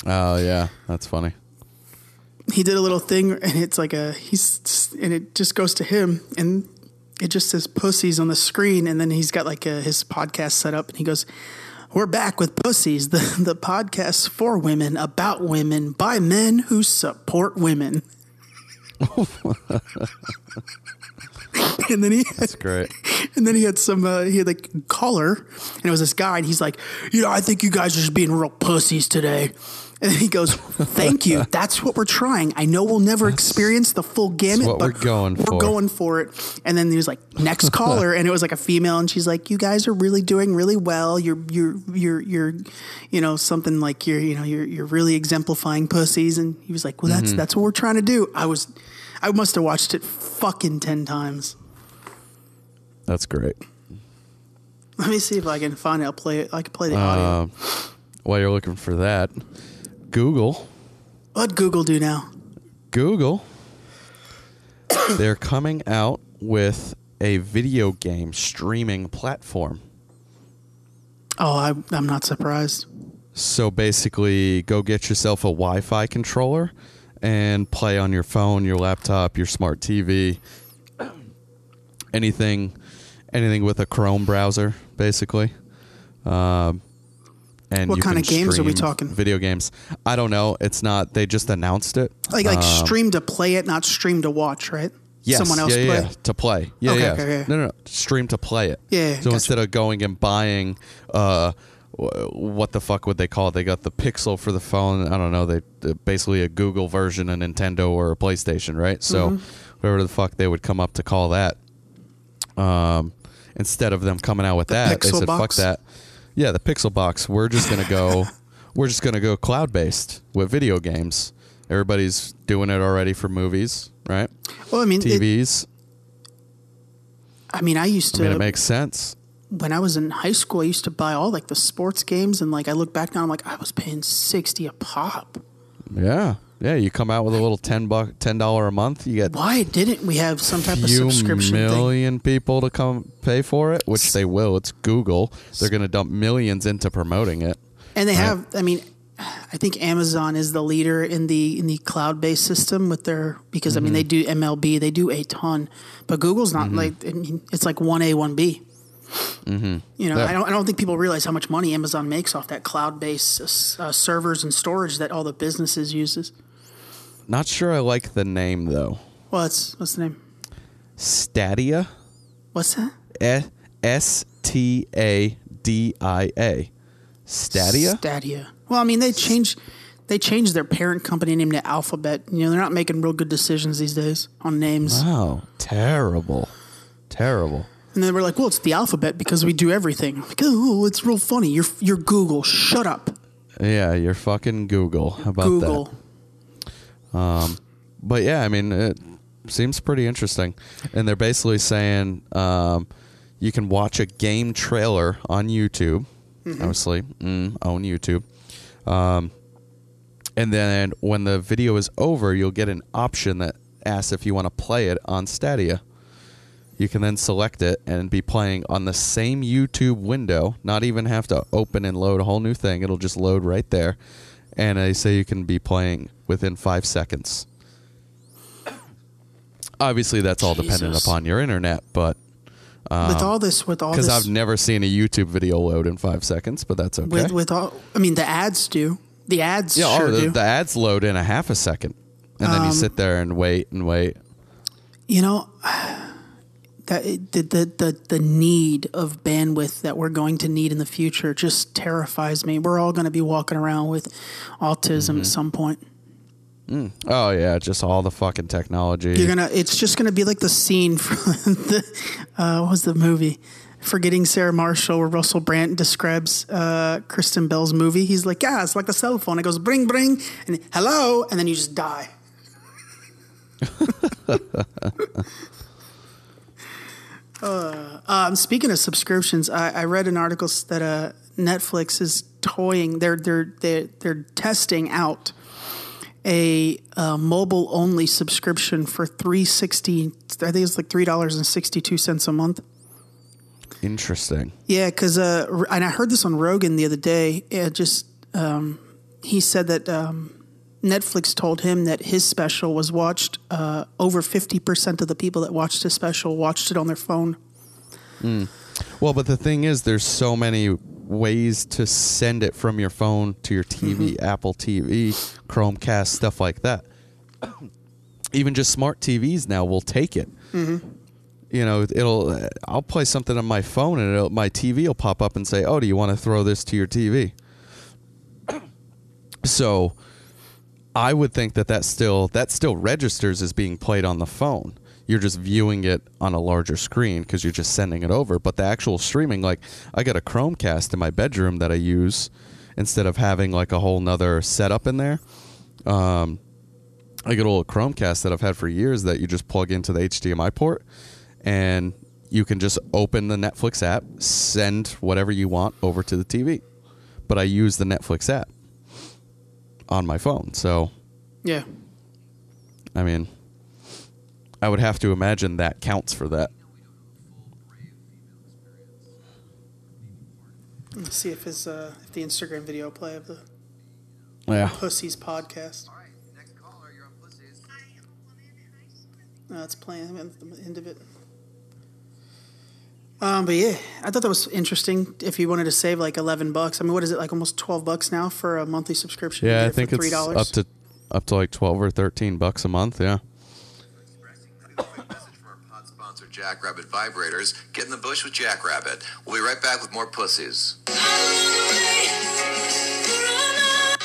Oh yeah, that's funny. He did a little thing, and it's like a he's and it just goes to him, and it just says pussies on the screen, and then he's got like a, his podcast set up, and he goes. We're back with Pussies, the, the podcast for women, about women, by men who support women. and then he had, That's great. and then he had some uh, he had like caller and it was this guy and he's like you know i think you guys are just being real pussies today and he goes thank you that's what we're trying i know we'll never experience the full gamut but we're going for." we're going for it and then he was like next caller and it was like a female and she's like you guys are really doing really well you're you're you're you're you know something like you're you know you're you're really exemplifying pussies and he was like well Mm-hmm. that's that's what we're trying to do i was i must have watched it fucking 10 times That's great. Let me see if I can find it. I'll play it. I can play the audio. Um, while you're looking for that, Google, What'd Google do now? Google, they're coming out with a video game streaming platform. Oh, I, I'm not surprised. So basically, go get yourself a Wi-Fi controller and play on your phone, your laptop, your smart TV, anything, anything with a Chrome browser, basically. Um, and What kind of games are we talking? Video games. I don't know. It's not. They just announced it. Like like Um, stream to play it, not stream to watch, right? Yes, Someone else yeah, play. yeah, to play. Yeah, Okay, yeah. okay, okay. No, no, no. Stream to play it. Yeah, yeah, So gotcha. instead of going and buying, uh, what the fuck would they call it? They got the Pixel for the phone. I don't know. They basically a Google version, a Nintendo or a PlayStation, right? So Mm-hmm. whatever the fuck they would come up to call that. Um, instead of them coming out with The that, they said, box? "Fuck that." Yeah, the Pixel box. We're just gonna go. we're just gonna go cloud based with video games. Everybody's doing it already for movies, right? Well, I mean, it, TVs. I mean, I used I to mean, it makes sense. when I was in high school. I used to buy all like the sports games, and like I look back now, I'm like, I was paying sixty a pop. Yeah, yeah. You come out with a little ten buck, ten dollar a month. You get Why didn't we have some type of few subscription thing? million people to come pay for it, which they will. It's Google. They're going to dump millions into promoting it. And they have, I mean, I think Amazon is the leader in the in the cloud based system with their because I mean they do MLB, they do a ton, but Google's not like I mean, it's like one A one B. Mm-hmm. You know. I don't I don't think people realize how much money Amazon makes off that cloud based uh, servers and storage that all the businesses uses. Not sure I like the name though. What's what's the name? Stadia. What's that? E- S T A D I A. Stadia. Stadia. Well, I mean they changed they changed their parent company name to Alphabet. You know, they're not making real good decisions these days on names. Wow, terrible, terrible. And then they were like, "Well, it's the alphabet because we do everything." I'm like, oh, it's real funny. You're you're Google. Shut up, Yeah, you're fucking Google. How about Google. that? But yeah, I mean, it seems pretty interesting. And they're basically saying um, you can watch a game trailer on YouTube. Obviously, mm, own YouTube. Um, and then when the video is over, you'll get an option that asks if you want to play it on Stadia. You can then select it and be playing on the same YouTube window, not even have to open and load a whole new thing. It'll just load right there. And they say you can be playing within five seconds. Obviously, that's all dependent upon your internet, but with um, all this, with all because this, I've never seen a YouTube video load in five seconds, but that's okay. with with all, I mean, the ads do. The ads yeah, sure oh, the, do. the ads load in a half a second, and then you um, sit there and wait and wait. you know, that the, the the the need of bandwidth that we're going to need in the future just terrifies me. We're all going to be walking around with autism Mm-hmm. at some point. Oh yeah, just all the fucking technology. You're gonna. It's just gonna be like the scene from the uh, what was the movie? Forgetting Sarah Marshall, where Russell Brand describes uh, Kristen Bell's movie. He's like, "Yeah, it's like a cell phone." It goes, "Bring, bring," and hello, and then you just die. uh, um, speaking of subscriptions, I, I read an article that uh, Netflix is toying. They're they're they're they're testing out a uh, mobile only subscription for three sixty. I think it's like three dollars and sixty two cents a month. Interesting. Yeah, because uh, and I heard this on Rogan the other day. It just um, he said that um, Netflix told him that his special was watched. Uh, over fifty percent of the people that watched his special watched it on their phone. Hmm. Well, but the thing is, there's so many ways to send it from your phone to your TV, mm-hmm. Apple TV, Chromecast, stuff like that. Even just smart TVs now will take it. Mm-hmm. You know, it'll. I'll play something on my phone, and it'll, my TV will pop up and say, "Oh, do you want to throw this to your TV?" So, I would think that that still that still registers as being played on the phone. You're just viewing it on a larger screen because you're just sending it over. But the actual streaming, like I got a Chromecast in my bedroom that I use instead of having like a whole nother setup in there. Um, I get a little Chromecast that I've had for years that you just plug into the HDMI port and you can just open the Netflix app, send whatever you want over to the TV. But I use the Netflix app on my phone. So, Yeah, I mean, I would have to imagine that counts for that. let's see if his uh, if the Instagram video play of the Yeah. Pussies podcast. All right, next caller, you're on Pussies. No, it's playing at the end of it. Um, but yeah, I thought that was interesting. If you wanted to save like eleven bucks, I mean, what is it like almost twelve bucks now for a monthly subscription? Yeah, I think it's $3. up to up to like 12 or 13 bucks a month, yeah. Quick message from our pod sponsor, Jackrabbit Vibrators. Get in the bush with Jackrabbit. We'll be right back with more pussies.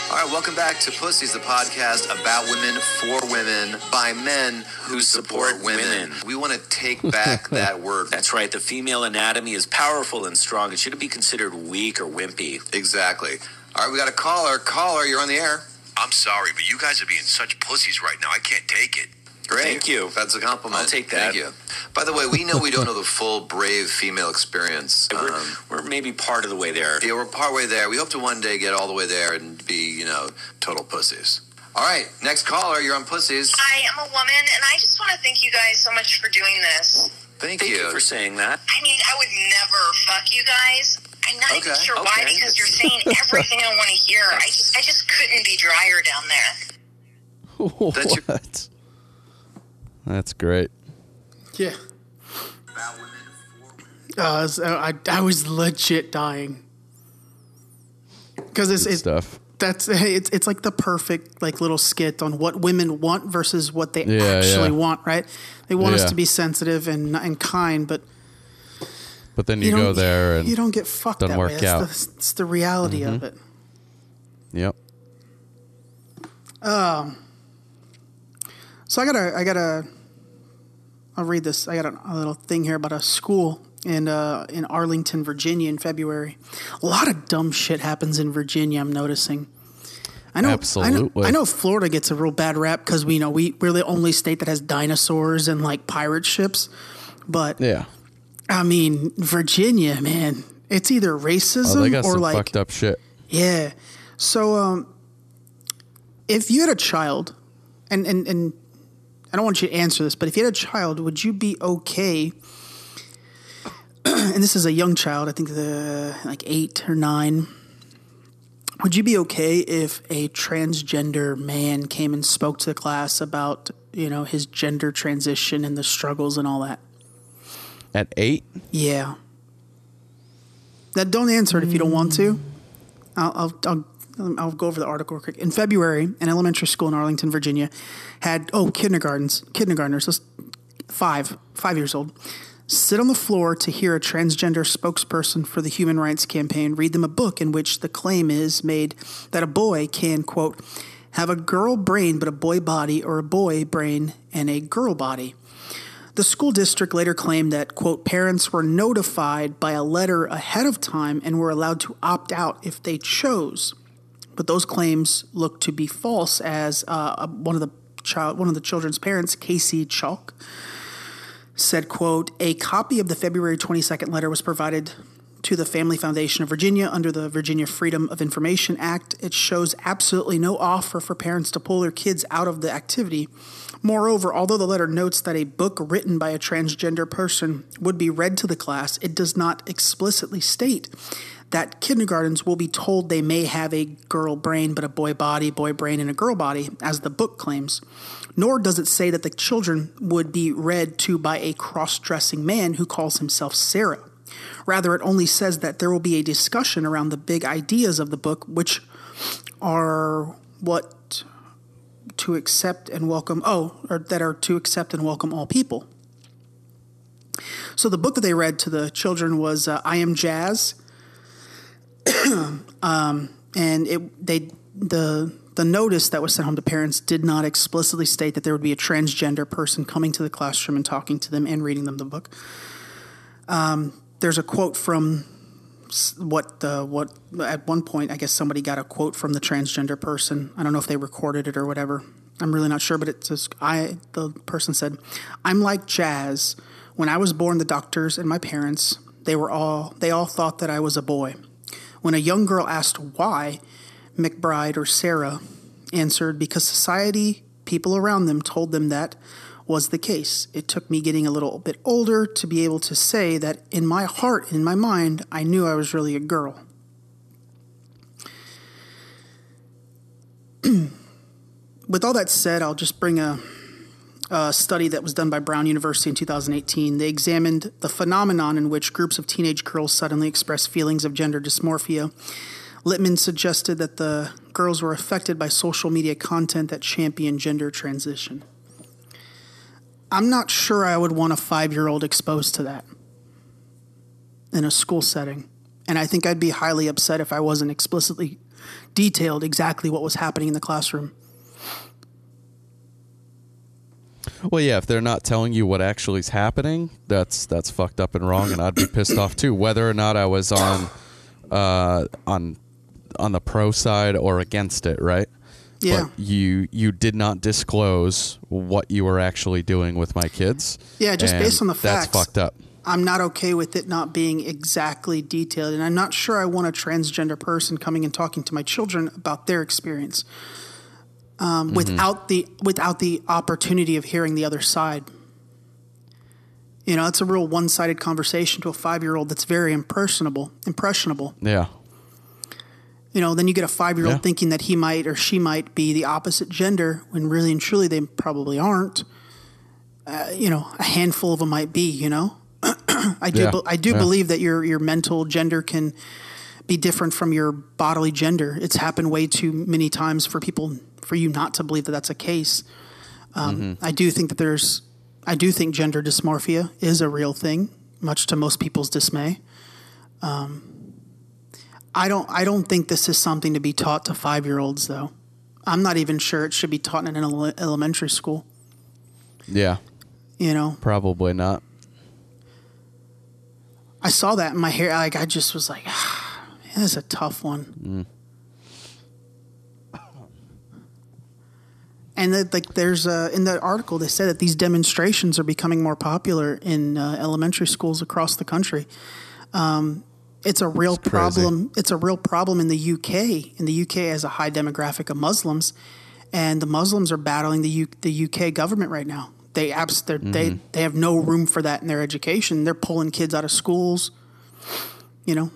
All right, welcome back to Pussies, the podcast about women, for women, by men who support women. We want to take back that word. That's right. The female anatomy is powerful and strong. It shouldn't be considered weak or wimpy. Exactly. All right, we got a caller. Caller, you're on the air. I'm sorry, but you guys are being such pussies right now. I can't take it. Great. Thank you. That's a compliment. I'll take that. Thank you. By the way, we know we don't know the full brave female experience. We're, Um, we're maybe part of the way there. yeah, we're part way there. We hope to one day get all the way there and be, you know, total pussies. All right, next caller. You're on pussies. I'm a woman, and I just want to thank you guys so much for doing this. Thank, Thank you for saying that. I mean, I would never fuck you guys. I'm not even Okay, sure why, because you're saying everything I want to hear. I just, I just couldn't be drier down there. That's your- what? That's great. Yeah. Uh, I, was, I, I was legit dying because it's, it's stuff. that's it's it's like the perfect like little skit on what women want versus what they Yeah, actually yeah. want. Right? They want us to be sensitive and and kind, but But then you, go there and you don't get fucked doesn't that work way. It's the, it's the reality of it. Yep. Um. So I got a, I got a, I'll read this. I got a, a little thing here about a school in uh, in Arlington, Virginia, in February. A lot of dumb shit happens in Virginia. I'm noticing. I know, I know, Absolutely. I know Florida gets a real bad rap because we know we we're the only state that has dinosaurs and like pirate ships. But Yeah. I mean, Virginia, man, it's either racism Oh, they got or like fucked up shit. yeah. So um if you had a child and and and I don't want you to answer this, but if you had a child, would you be okay and this is a young child, I think the like 8 or 9. Would you be okay if a transgender man came and spoke to the class about, you know, his gender transition and the struggles and all that? At eight? Yeah. Now, don't answer it if you don't want to. Hmm. I'll, I'll, I'll, Um, I'll go over the article quick. In February, an elementary school in Arlington, Virginia, had oh kindergartens, kindergartners, five, five years old, sit on the floor to hear a transgender spokesperson for the Human Rights Campaign read them a book in which the claim is made that a boy can quote have a girl brain but a boy body, or a boy brain and a girl body. The school district later claimed that, quote, parents were notified by a letter ahead of time and were allowed to opt out if they chose. But those claims look to be false, as uh, one of the child, one of the children's parents, Casey Chalk, said, quote, a copy of the February 22nd letter was provided to the Family Foundation of Virginia under the Virginia Freedom of Information Act. It shows absolutely no offer for parents to pull their kids out of the activity. Moreover, although the letter notes that a book written by a transgender person would be read to the class, it does not explicitly state that kindergartens will be told they may have a girl brain but a boy body, boy brain, and a girl body, as the book claims. Nor does it say that the children would be read to by a cross dressing man who calls himself Sarah. Rather, it only says that there will be a discussion around the big ideas of the book, which are what to accept and welcome, oh, or that are to accept and welcome all people. So the book that they read to the children was uh, I Am Jazz. um, and it they the the notice that was sent home to parents did not explicitly state that there would be a transgender person coming to the classroom and talking to them and reading them the book. Um, there's a quote from what the what at one point I guess somebody got a quote from the transgender person. I don't know if they recorded it or whatever. I'm really not sure, but it says I the person said, "I'm like jazz. When I was born, the doctors and my parents they were all they all thought that I was a boy. When a young girl asked why, McBride or Sarah answered because society, people around them told them that was the case. It took me getting a little bit older to be able to say that in my heart, in my mind, I knew I was really a girl. With all that said, I'll just bring a, a study that was done by Brown University in 2018. They examined the phenomenon in which groups of teenage girls suddenly express feelings of gender dysmorphia. Littman suggested that the girls were affected by social media content that championed gender transition. I'm not sure I would want a five year old exposed to that in a school setting. And I think I'd be highly upset if I wasn't explicitly detailed exactly what was happening in the classroom. Well, yeah, if they're not telling you what actually is happening, that's that's fucked up and wrong, and I'd be pissed off too. Whether or not I was on uh, on on the pro side or against it, right? Yeah. But you you did not disclose what you were actually doing with my kids. Yeah, just based on the facts. That's fucked up. I'm not okay with it not being exactly detailed, and I'm not sure I want a transgender person coming and talking to my children about their experience um, without the without the opportunity of hearing the other side. You know, it's a real one-sided conversation to a five-year-old that's very impersonable, impressionable. Yeah. You know, then you get a five-year-old thinking that he might or she might be the opposite gender when really and truly they probably aren't. Uh, you know, a handful of them might be. You know, I do. Yeah. be- I do Yeah. believe that your your mental gender can be different from your bodily gender. It's happened way too many times for people for you not to believe that that's a case. Um, Mm-hmm. I do think that there's. I do think gender dysmorphia is a real thing, much to most people's dismay. Um, I don't. I don't think this is something to be taught to five year olds, though. I'm not even sure it should be taught in an ele- elementary school. Yeah. You know, Probably not. I saw that in my hair. Like I just was like, ah, that's a tough one. And that, like, there's uh, in the article they said that these demonstrations are becoming more popular in uh, elementary schools across the country. Um, it's a real crazy. problem. It's a real problem in the UK. In the UK, has a high demographic of Muslims, and the Muslims are battling the U- the UK government right now. They abs- they're- they they have no room for that in their education. They're pulling kids out of schools. You know,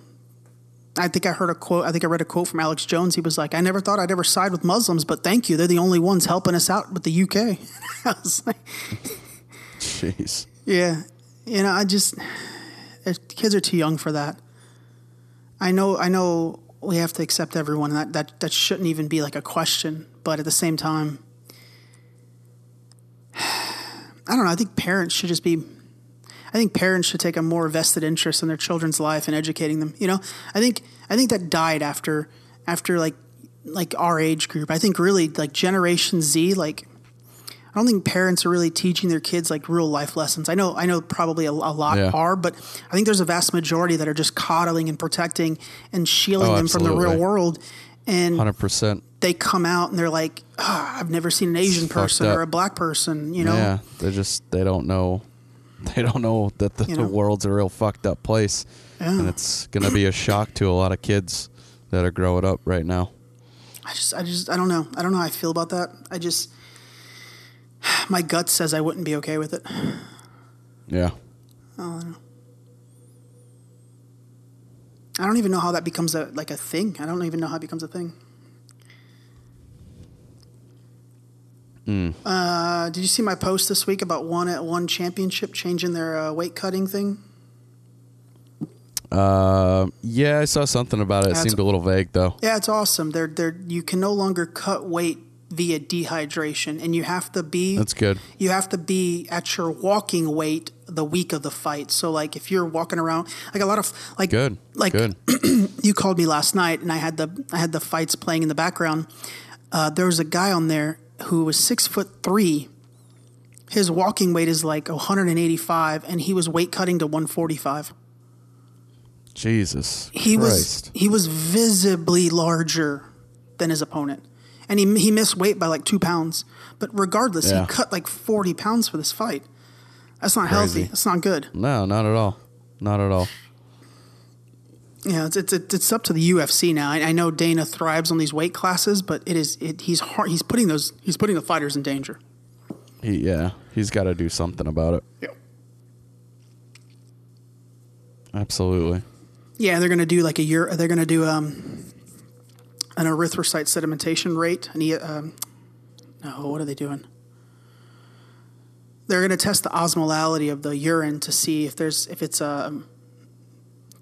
I think I heard a quote. I think I read a quote from Alex Jones. He was like, "I never thought I'd ever side with Muslims, but thank you. They're the only ones helping us out with the UK." I was like, Jeez. "Yeah, you know, I just eh, kids are too young for that." I know. I know. We have to accept everyone. and That that that shouldn't even be like a question. But at the same time, I don't know. I think parents should just be. I think parents should take a more vested interest in their children's life and educating them. You know, I think I think that died after after like like our age group. I think really like Generation Z, like I don't think parents are really teaching their kids like real life lessons. I know I know probably a, a lot Yeah. are, but I think there's a vast majority that are just coddling and protecting and shielding Oh, them from the real world. And Hundred percent. they come out and they're like, "Ah, I've never seen an Asian fucked person or a black person, you know. Yeah. They just they don't know They don't know that the, You the world's a real fucked up place, and it's gonna be a shock to a lot of kids that are growing up right now. I just, I just, I don't know. I don't know how I feel about that. I just, my gut says I wouldn't be okay with it. Yeah. Oh, I don't know. I don't even know how that becomes a like a thing. I don't even know how it becomes a thing. Mm. Uh, did you see my post this week about one at one championship changing their uh, weight cutting thing? Uh, yeah, I saw something about it. It seemed a little vague though. Yeah, it's awesome. They're they're you can no longer cut weight via dehydration, and you have to be That's good. you have to be at your walking weight the week of the fight. So like if you're walking around like a lot of like Good. like Good. you called me last night and I had the I had the fights playing in the background. Uh, there was a guy on there who was six foot three. His walking weight is like 185, and he was weight cutting to 145. Jesus. He Christ. was he was visibly larger than his opponent, and he he missed weight by like two pounds. But regardless, Yeah. he cut like 40 pounds for this fight. That's not Crazy. healthy. That's not good. No, not at all. Not at all. Yeah, it's it's it's up to the UFC now. I, I know Dana thrives on these weight classes, but it is it, he's hard, he's putting those he's putting the fighters in danger. He yeah, he's got to do something about it. Yep. Absolutely. Yeah, they're going to do like a year. They're going to do um, an erythrocyte sedimentation rate. And he, um, no, what are they doing? They're going to test the osmolality of the urine to see if there's if it's um,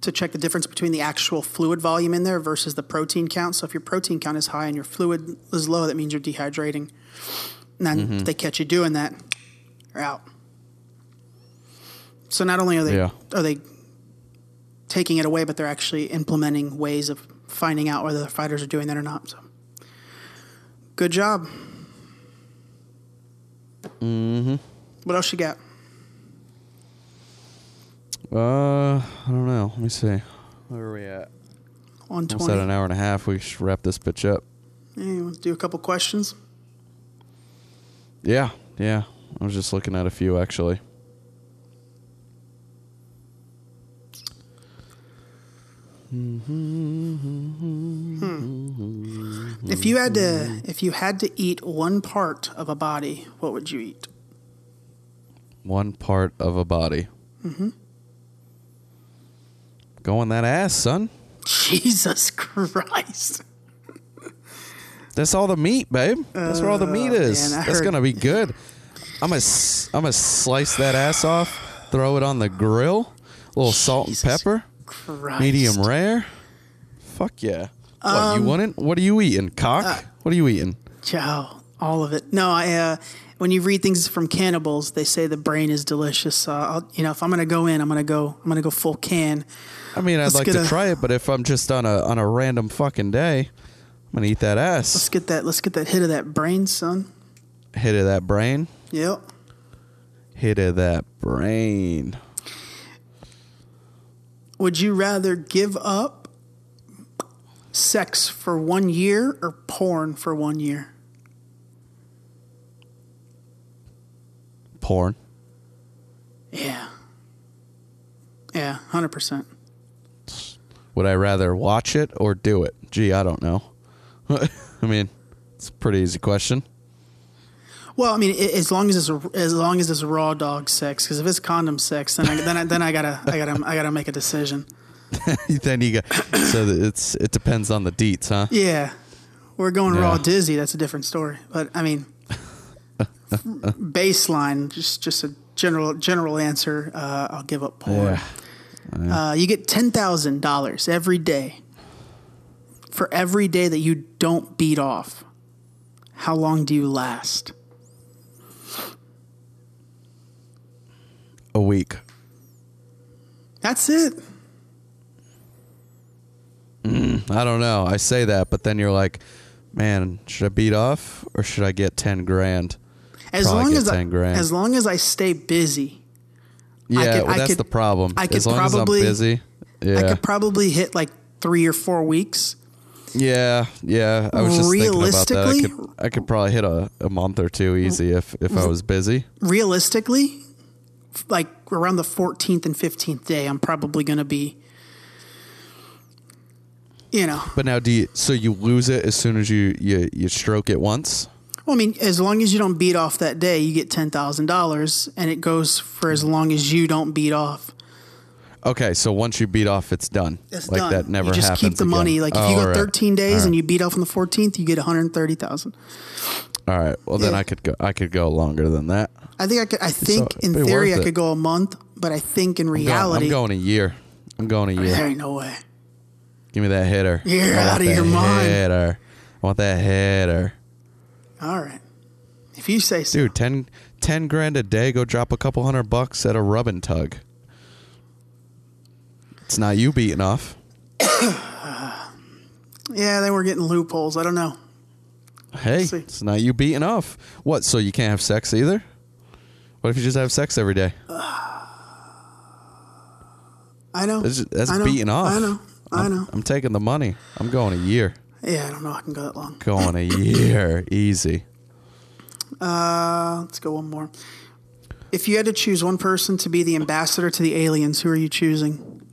to check the difference between the actual fluid volume in there versus the protein count. So if your protein count is high and your fluid is low, that means you're dehydrating. And then Mhm. if they catch you doing that, you're out. So not only are they Yeah. are they taking it away, but they're actually implementing ways of finding out whether the fighters are doing that or not. So, good job. Mm-hmm. What else you got? Uh, I don't know. Let me see. Where are we at? On Almost at an hour and a half. We should wrap this bitch up. Yeah, let's do a couple questions. Yeah, yeah. I was just looking at a few actually. If you had to, if you had to eat one part of a body, what would you eat? One part of a body. hmm Going that ass, son. Jesus Christ! That's all the meat, babe. That's where all the meat Oh, is. man, I That's heard- gonna be good. I'm gonna I'm gonna slice that ass off, throw it on the grill, a little salt and pepper, Christ. medium rare. Fuck yeah. What Um, you wouldn't? What are you eating? Cock? uh, what are you eating? Chow, all of it. No, I. Uh, when you read things from cannibals, they say the brain is delicious. So I'll, you know, if I'm gonna go in, I'm gonna go. I'm gonna go full can. I mean, I'd Let's like get to a- try it, but if I'm just on a on a random fucking day, I'm gonna eat that ass. Let's get that. Let's get that hit of that brain, son. Hit of that brain. Yep. Hit of that brain. Would you rather give up sex for one year or porn for one year? Porn. Yeah. Yeah, hundred percent. Would I rather watch it or do it? Gee, I don't know. I mean, it's a pretty easy question. Well, I mean, as long as it's as long as it's raw dog sex, because if it's condom sex, then I, then I, then I gotta I gotta I gotta make a decision. then you got so it's it depends on the deets, huh? Yeah, we're going raw dizzy. That's a different story. But I mean, baseline, just just a general general answer. Uh, I'll give up porn. Yeah. Uh, you get ten thousand dollars every day for every day that you don't beat off. How long do you last? A week. That's it. Mm, I don't know. I say that, but then you're like, man, should I beat off or should I get ten grand? As Probably long as I, ten grand. as long as I stay busy, yeah, could- well, I that's could- the problem. I could as long probably- as I'm busy. Yeah. I could probably hit like three or four weeks. yeah, yeah. I was just thinking about that. I Realistically- could, I could probably hit a, a month or two easy if if I was busy. Realistically, like around the 14th and 15th day, I'm probably going to be, you know, But now, do you? So you lose it as soon as you you, you stroke it once? Well, I mean, as long as you don't beat off that day, you get $10,000 and it goes for as long as you don't beat off. Okay, so once you beat off, it's done. It's like done. that never you just happens. keep the again. money. Like if Oh, you go all right. 13 days All and you beat off on the 14th, you get 130,000. All right. Well, then Yeah. I could go. I could go longer than that. I think I could. I think So, in theory I could go a month, but I think in I'm going- reality, I'm going a year. I'm going a year. there ain't no way. Give me that hitter. You're out of your your mind. Hitter. I want that hitter. All right, if you say so. Dude, 10, 10 grand a day. Go drop a couple hundred bucks at a rub and tug. It's not you beating off. Yeah, they were getting loopholes. I don't know. Hey, it's not you beating off. What? So you can't have sex either? What if you just have sex every day? I know. That's, that's I know. beating off. I know. I I'm- know. I'm taking the money. I'm going a year. Yeah, I don't know. I can go that long. Going a year. Easy. Uh, let's go one more. If you had to choose one person to be the ambassador to the aliens, who are you choosing?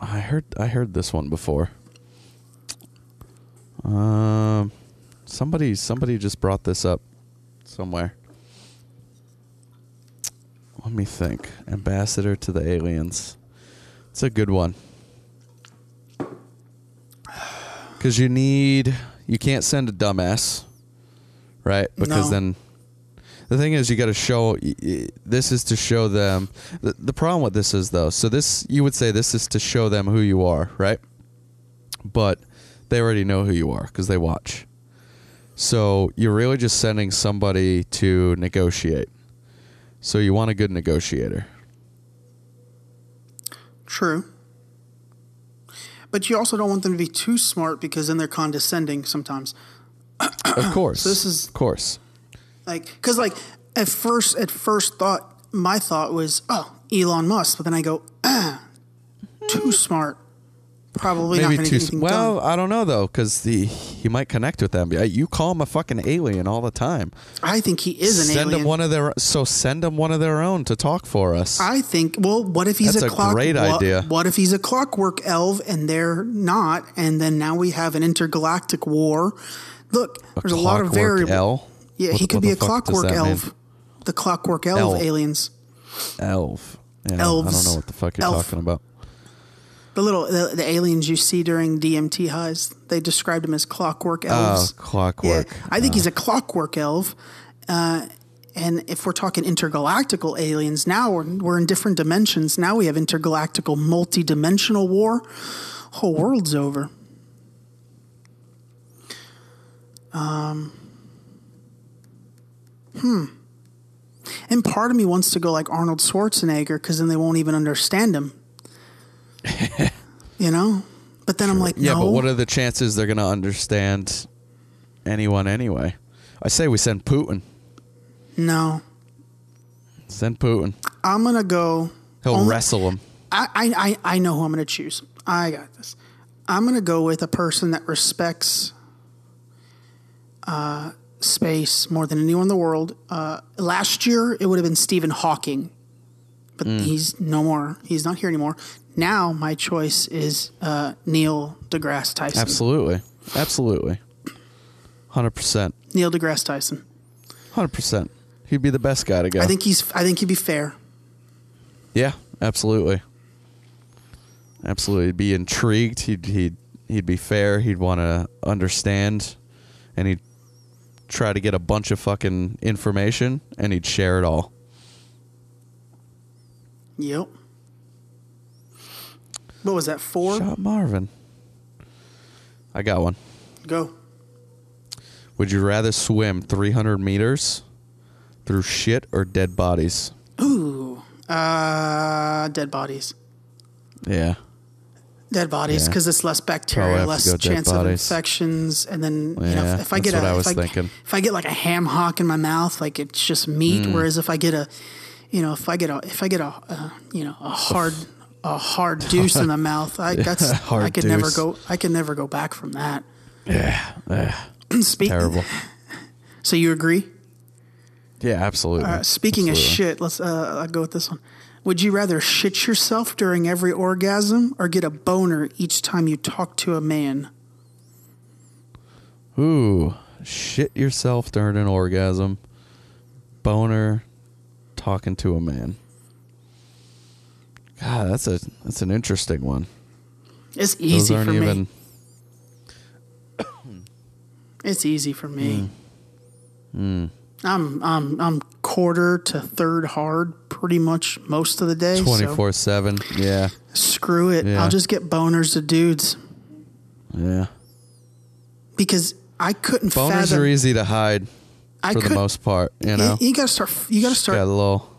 I heard I heard this one before. Um somebody somebody just brought this up somewhere. Let me think. Ambassador to the aliens. It's a good one. Cuz you need you can't send a dumbass. Right? Because No. then the thing is, you got to show. This is to show them. The, the problem with this is though. So this, you would say, this is to show them who you are, right? But they already know who you are because they watch. So you're really just sending somebody to negotiate. So you want a good negotiator. True. But you also don't want them to be too smart because then they're condescending sometimes. Of course. this is- of course. Like, because like at first, at first thought, my thought was, oh, Elon Musk. But then I go, ah, too smart. Probably Maybe to too. get s- anything Well, done. I don't know though, because the he might connect with them. You call him a fucking alien all the time. I think he is an send alien. them one of their. So send him one of their own to talk for us. I think. Well, what if he's That's a, a clock? great what, idea. What if he's a clockwork elf and they're not? And then now we have an intergalactic war. Look, there's a lot of variables. Yeah, What- he could be a clockwork that mean? elf. The clockwork elf Elf. aliens. Elf. Yeah, I don't know what the fuck you're Elf. talking about. The little the, the aliens you see during DMT highs. They described him as clockwork elves. Oh, elves. clockwork. Yeah, I think he's a clockwork elf. Uh, and if we're talking intergalactical aliens, now we're, we're in different dimensions. Now we have intergalactical multi-dimensional war. Whole world's over. Um, hmm. And part of me wants to go like Arnold Schwarzenegger because then they won't even understand him. You know? But then I'm like, Yeah, no. but what are the chances they're going to understand anyone anyway? I say we send Putin. no. Send Putin. I'm going to go. He'll only- wrestle him. I, I, I I know who I'm going to choose. I got this. I'm going to go with a person that respects uh, space more than anyone in the world. Uh, last year, it would have been Stephen Hawking, but Mm. he's no more. He's not here anymore. Now, my choice is uh, Neil deGrasse Tyson. Absolutely. Absolutely. 100%. Neil deGrasse Tyson. 100%. He'd be the best guy to go. I think he's. I think he'd be fair. Yeah, absolutely. Absolutely. He'd be intrigued. He'd he'd he'd be fair. He'd want to understand and he'd try to get a bunch of fucking information and he'd share it all. Yep. What was that? Four. Shot Marvin. I got one. Go. Would you rather swim 300 meters through shit or dead bodies? Ooh. Uh, dead bodies. Yeah. Dead bodies Yeah. because it's less bacteria, less chance of infections, and then you know if, if I get a I if, I, if I get like a ham hock in my mouth, like it's just meat. Mm. Whereas if I get a, you know, if I get a if I get a, uh, you know, a hard a hard deuce in the mouth, I that's Hard I could never go I could never go back from that. Yeah. Speak, Terrible. So you agree? Yeah, absolutely. Uh, speaking Absolutely. of shit, let's uh, I'll go with this one. Would you rather shit yourself during every orgasm or get a boner each time you talk to a man? Ooh, shit yourself during an orgasm. Boner, talking to a man. God, that's a that's an interesting one. It's easy for even. me. It's easy for me. Hmm. I'm I'm I'm quarter to third hard pretty much most of the day. Twenty four seven. Yeah, screw it. Yeah. I'll just get boners to dudes yeah. because I couldn't Boners fathom. are easy to hide I for the most part. You know, you, you gotta start. You gotta Just got a start. little.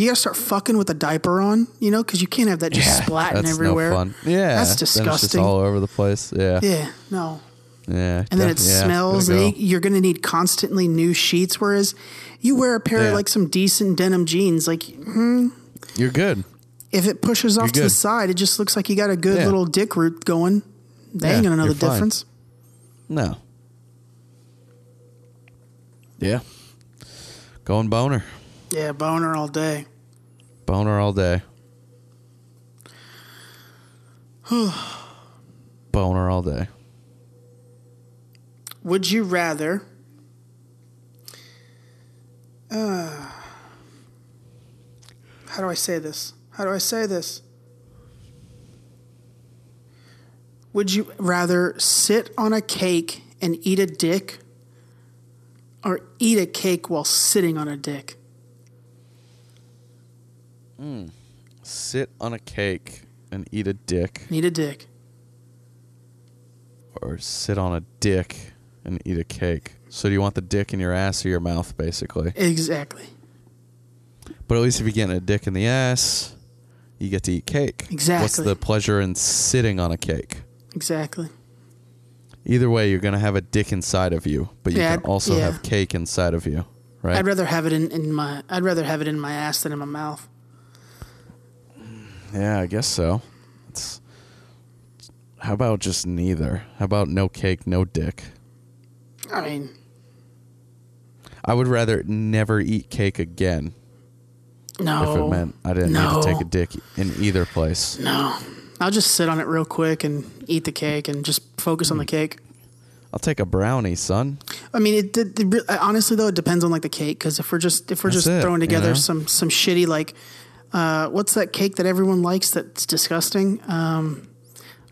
You gotta start fucking with a diaper on. You know, because you can't have that just Yeah, splatting that's everywhere. no fun. Yeah, that's then it's just disgusting. all over the place. Yeah, yeah. yeah, no. Yeah. and then it smells, and you- you're going to need constantly new sheets. Whereas you wear a pair Yeah. of like some decent denim jeans, like hmm, You're good. if it pushes off You're to the side, it just looks like you got a good Yeah. little dick root going. They Yeah, ain't gonna know the fine. difference. No. Yeah. Going boner. Yeah, boner all day. Boner all day. boner all day. Would you rather? Uh, how do I say this? How do I say this? Would you rather sit on a cake and eat a dick or eat a cake while sitting on a dick? Sit on a cake and eat a dick, Eat a dick. or sit on a dick and eat a cake. So do you want the dick in your ass or your mouth, basically? Exactly. But at least if you're getting a dick in the ass, you get to eat cake. Exactly. What's the pleasure in sitting on a cake? Exactly. Either way, you're gonna have a dick inside of you, but you Yeah, can also yeah. have cake inside of you, right? I'd rather have it in, in my I'd rather have it in my ass than in my mouth. Yeah, I guess so. It's, how about just neither? How about no cake, no dick? I mean, I would rather never eat cake again no. if it meant I didn't no. need to take a dick in either place. No. I'll just sit on it real quick and eat the cake and just focus on Hmm. the cake. I'll take a brownie, son. I mean, it, it, it honestly though it depends on like the cake because if we're just if we're That's just it, throwing you together know? some some shitty like uh, what's that cake that everyone likes that's disgusting? Um,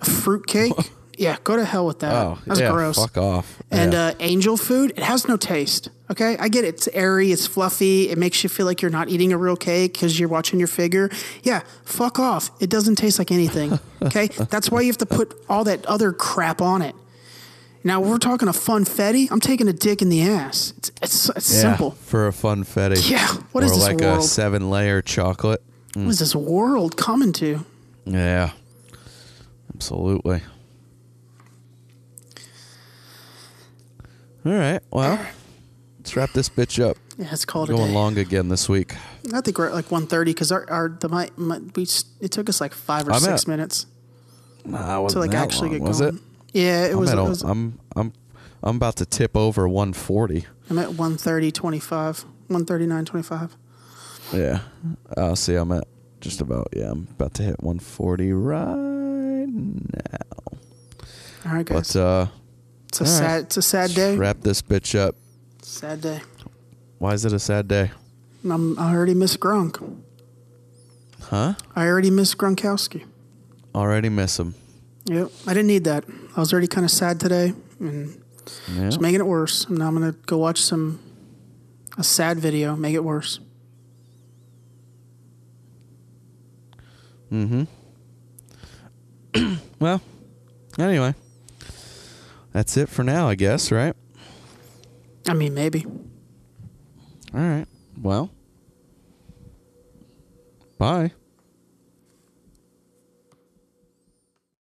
fruit cake. yeah, go to hell with that. Oh, that's yeah, gross. fuck off. And Yeah. uh, angel food, it has no taste. Okay, I get it. It's airy, it's fluffy. It makes you feel like you're not eating a real cake because you're watching your figure. Yeah, fuck off. It doesn't taste like anything. Okay, that's why you have to put all that other crap on it. Now we're talking a funfetti. I'm taking a dick in the ass. It's it's, it's Yeah, simple. for a funfetti. Yeah, what or is this like a seven layer chocolate. What is this world coming to? Yeah, absolutely. All right, well, let's wrap this bitch up. Yeah, it's called a Going long again this week. I think we're at like 1.30 because our, our the my, my we it took us like five or I'm six at- minutes Nah, it to like actually get was going. it? Yeah, it I'm, was. at It a- was I'm I'm I'm about to tip over 140. I'm at 130, 25, 139, 25. Yeah. Uh, see, I'm at just about. Yeah, I'm about to hit 140 right now. All right, guys. But uh, it's a all right. sad. It's a sad day. wrap this bitch up. Sad day. Why is it a sad day? I'm, I already miss Gronk. Huh? I already miss Gronkowski. Already miss him. Yep. I didn't need that. I was already kind of sad today, and Yeah. it's making it worse. And now I'm gonna go watch some a sad video. Make it worse. Mm-hmm. well, anyway, that's it for now, I guess. Right? I mean, maybe. All right. Well, bye.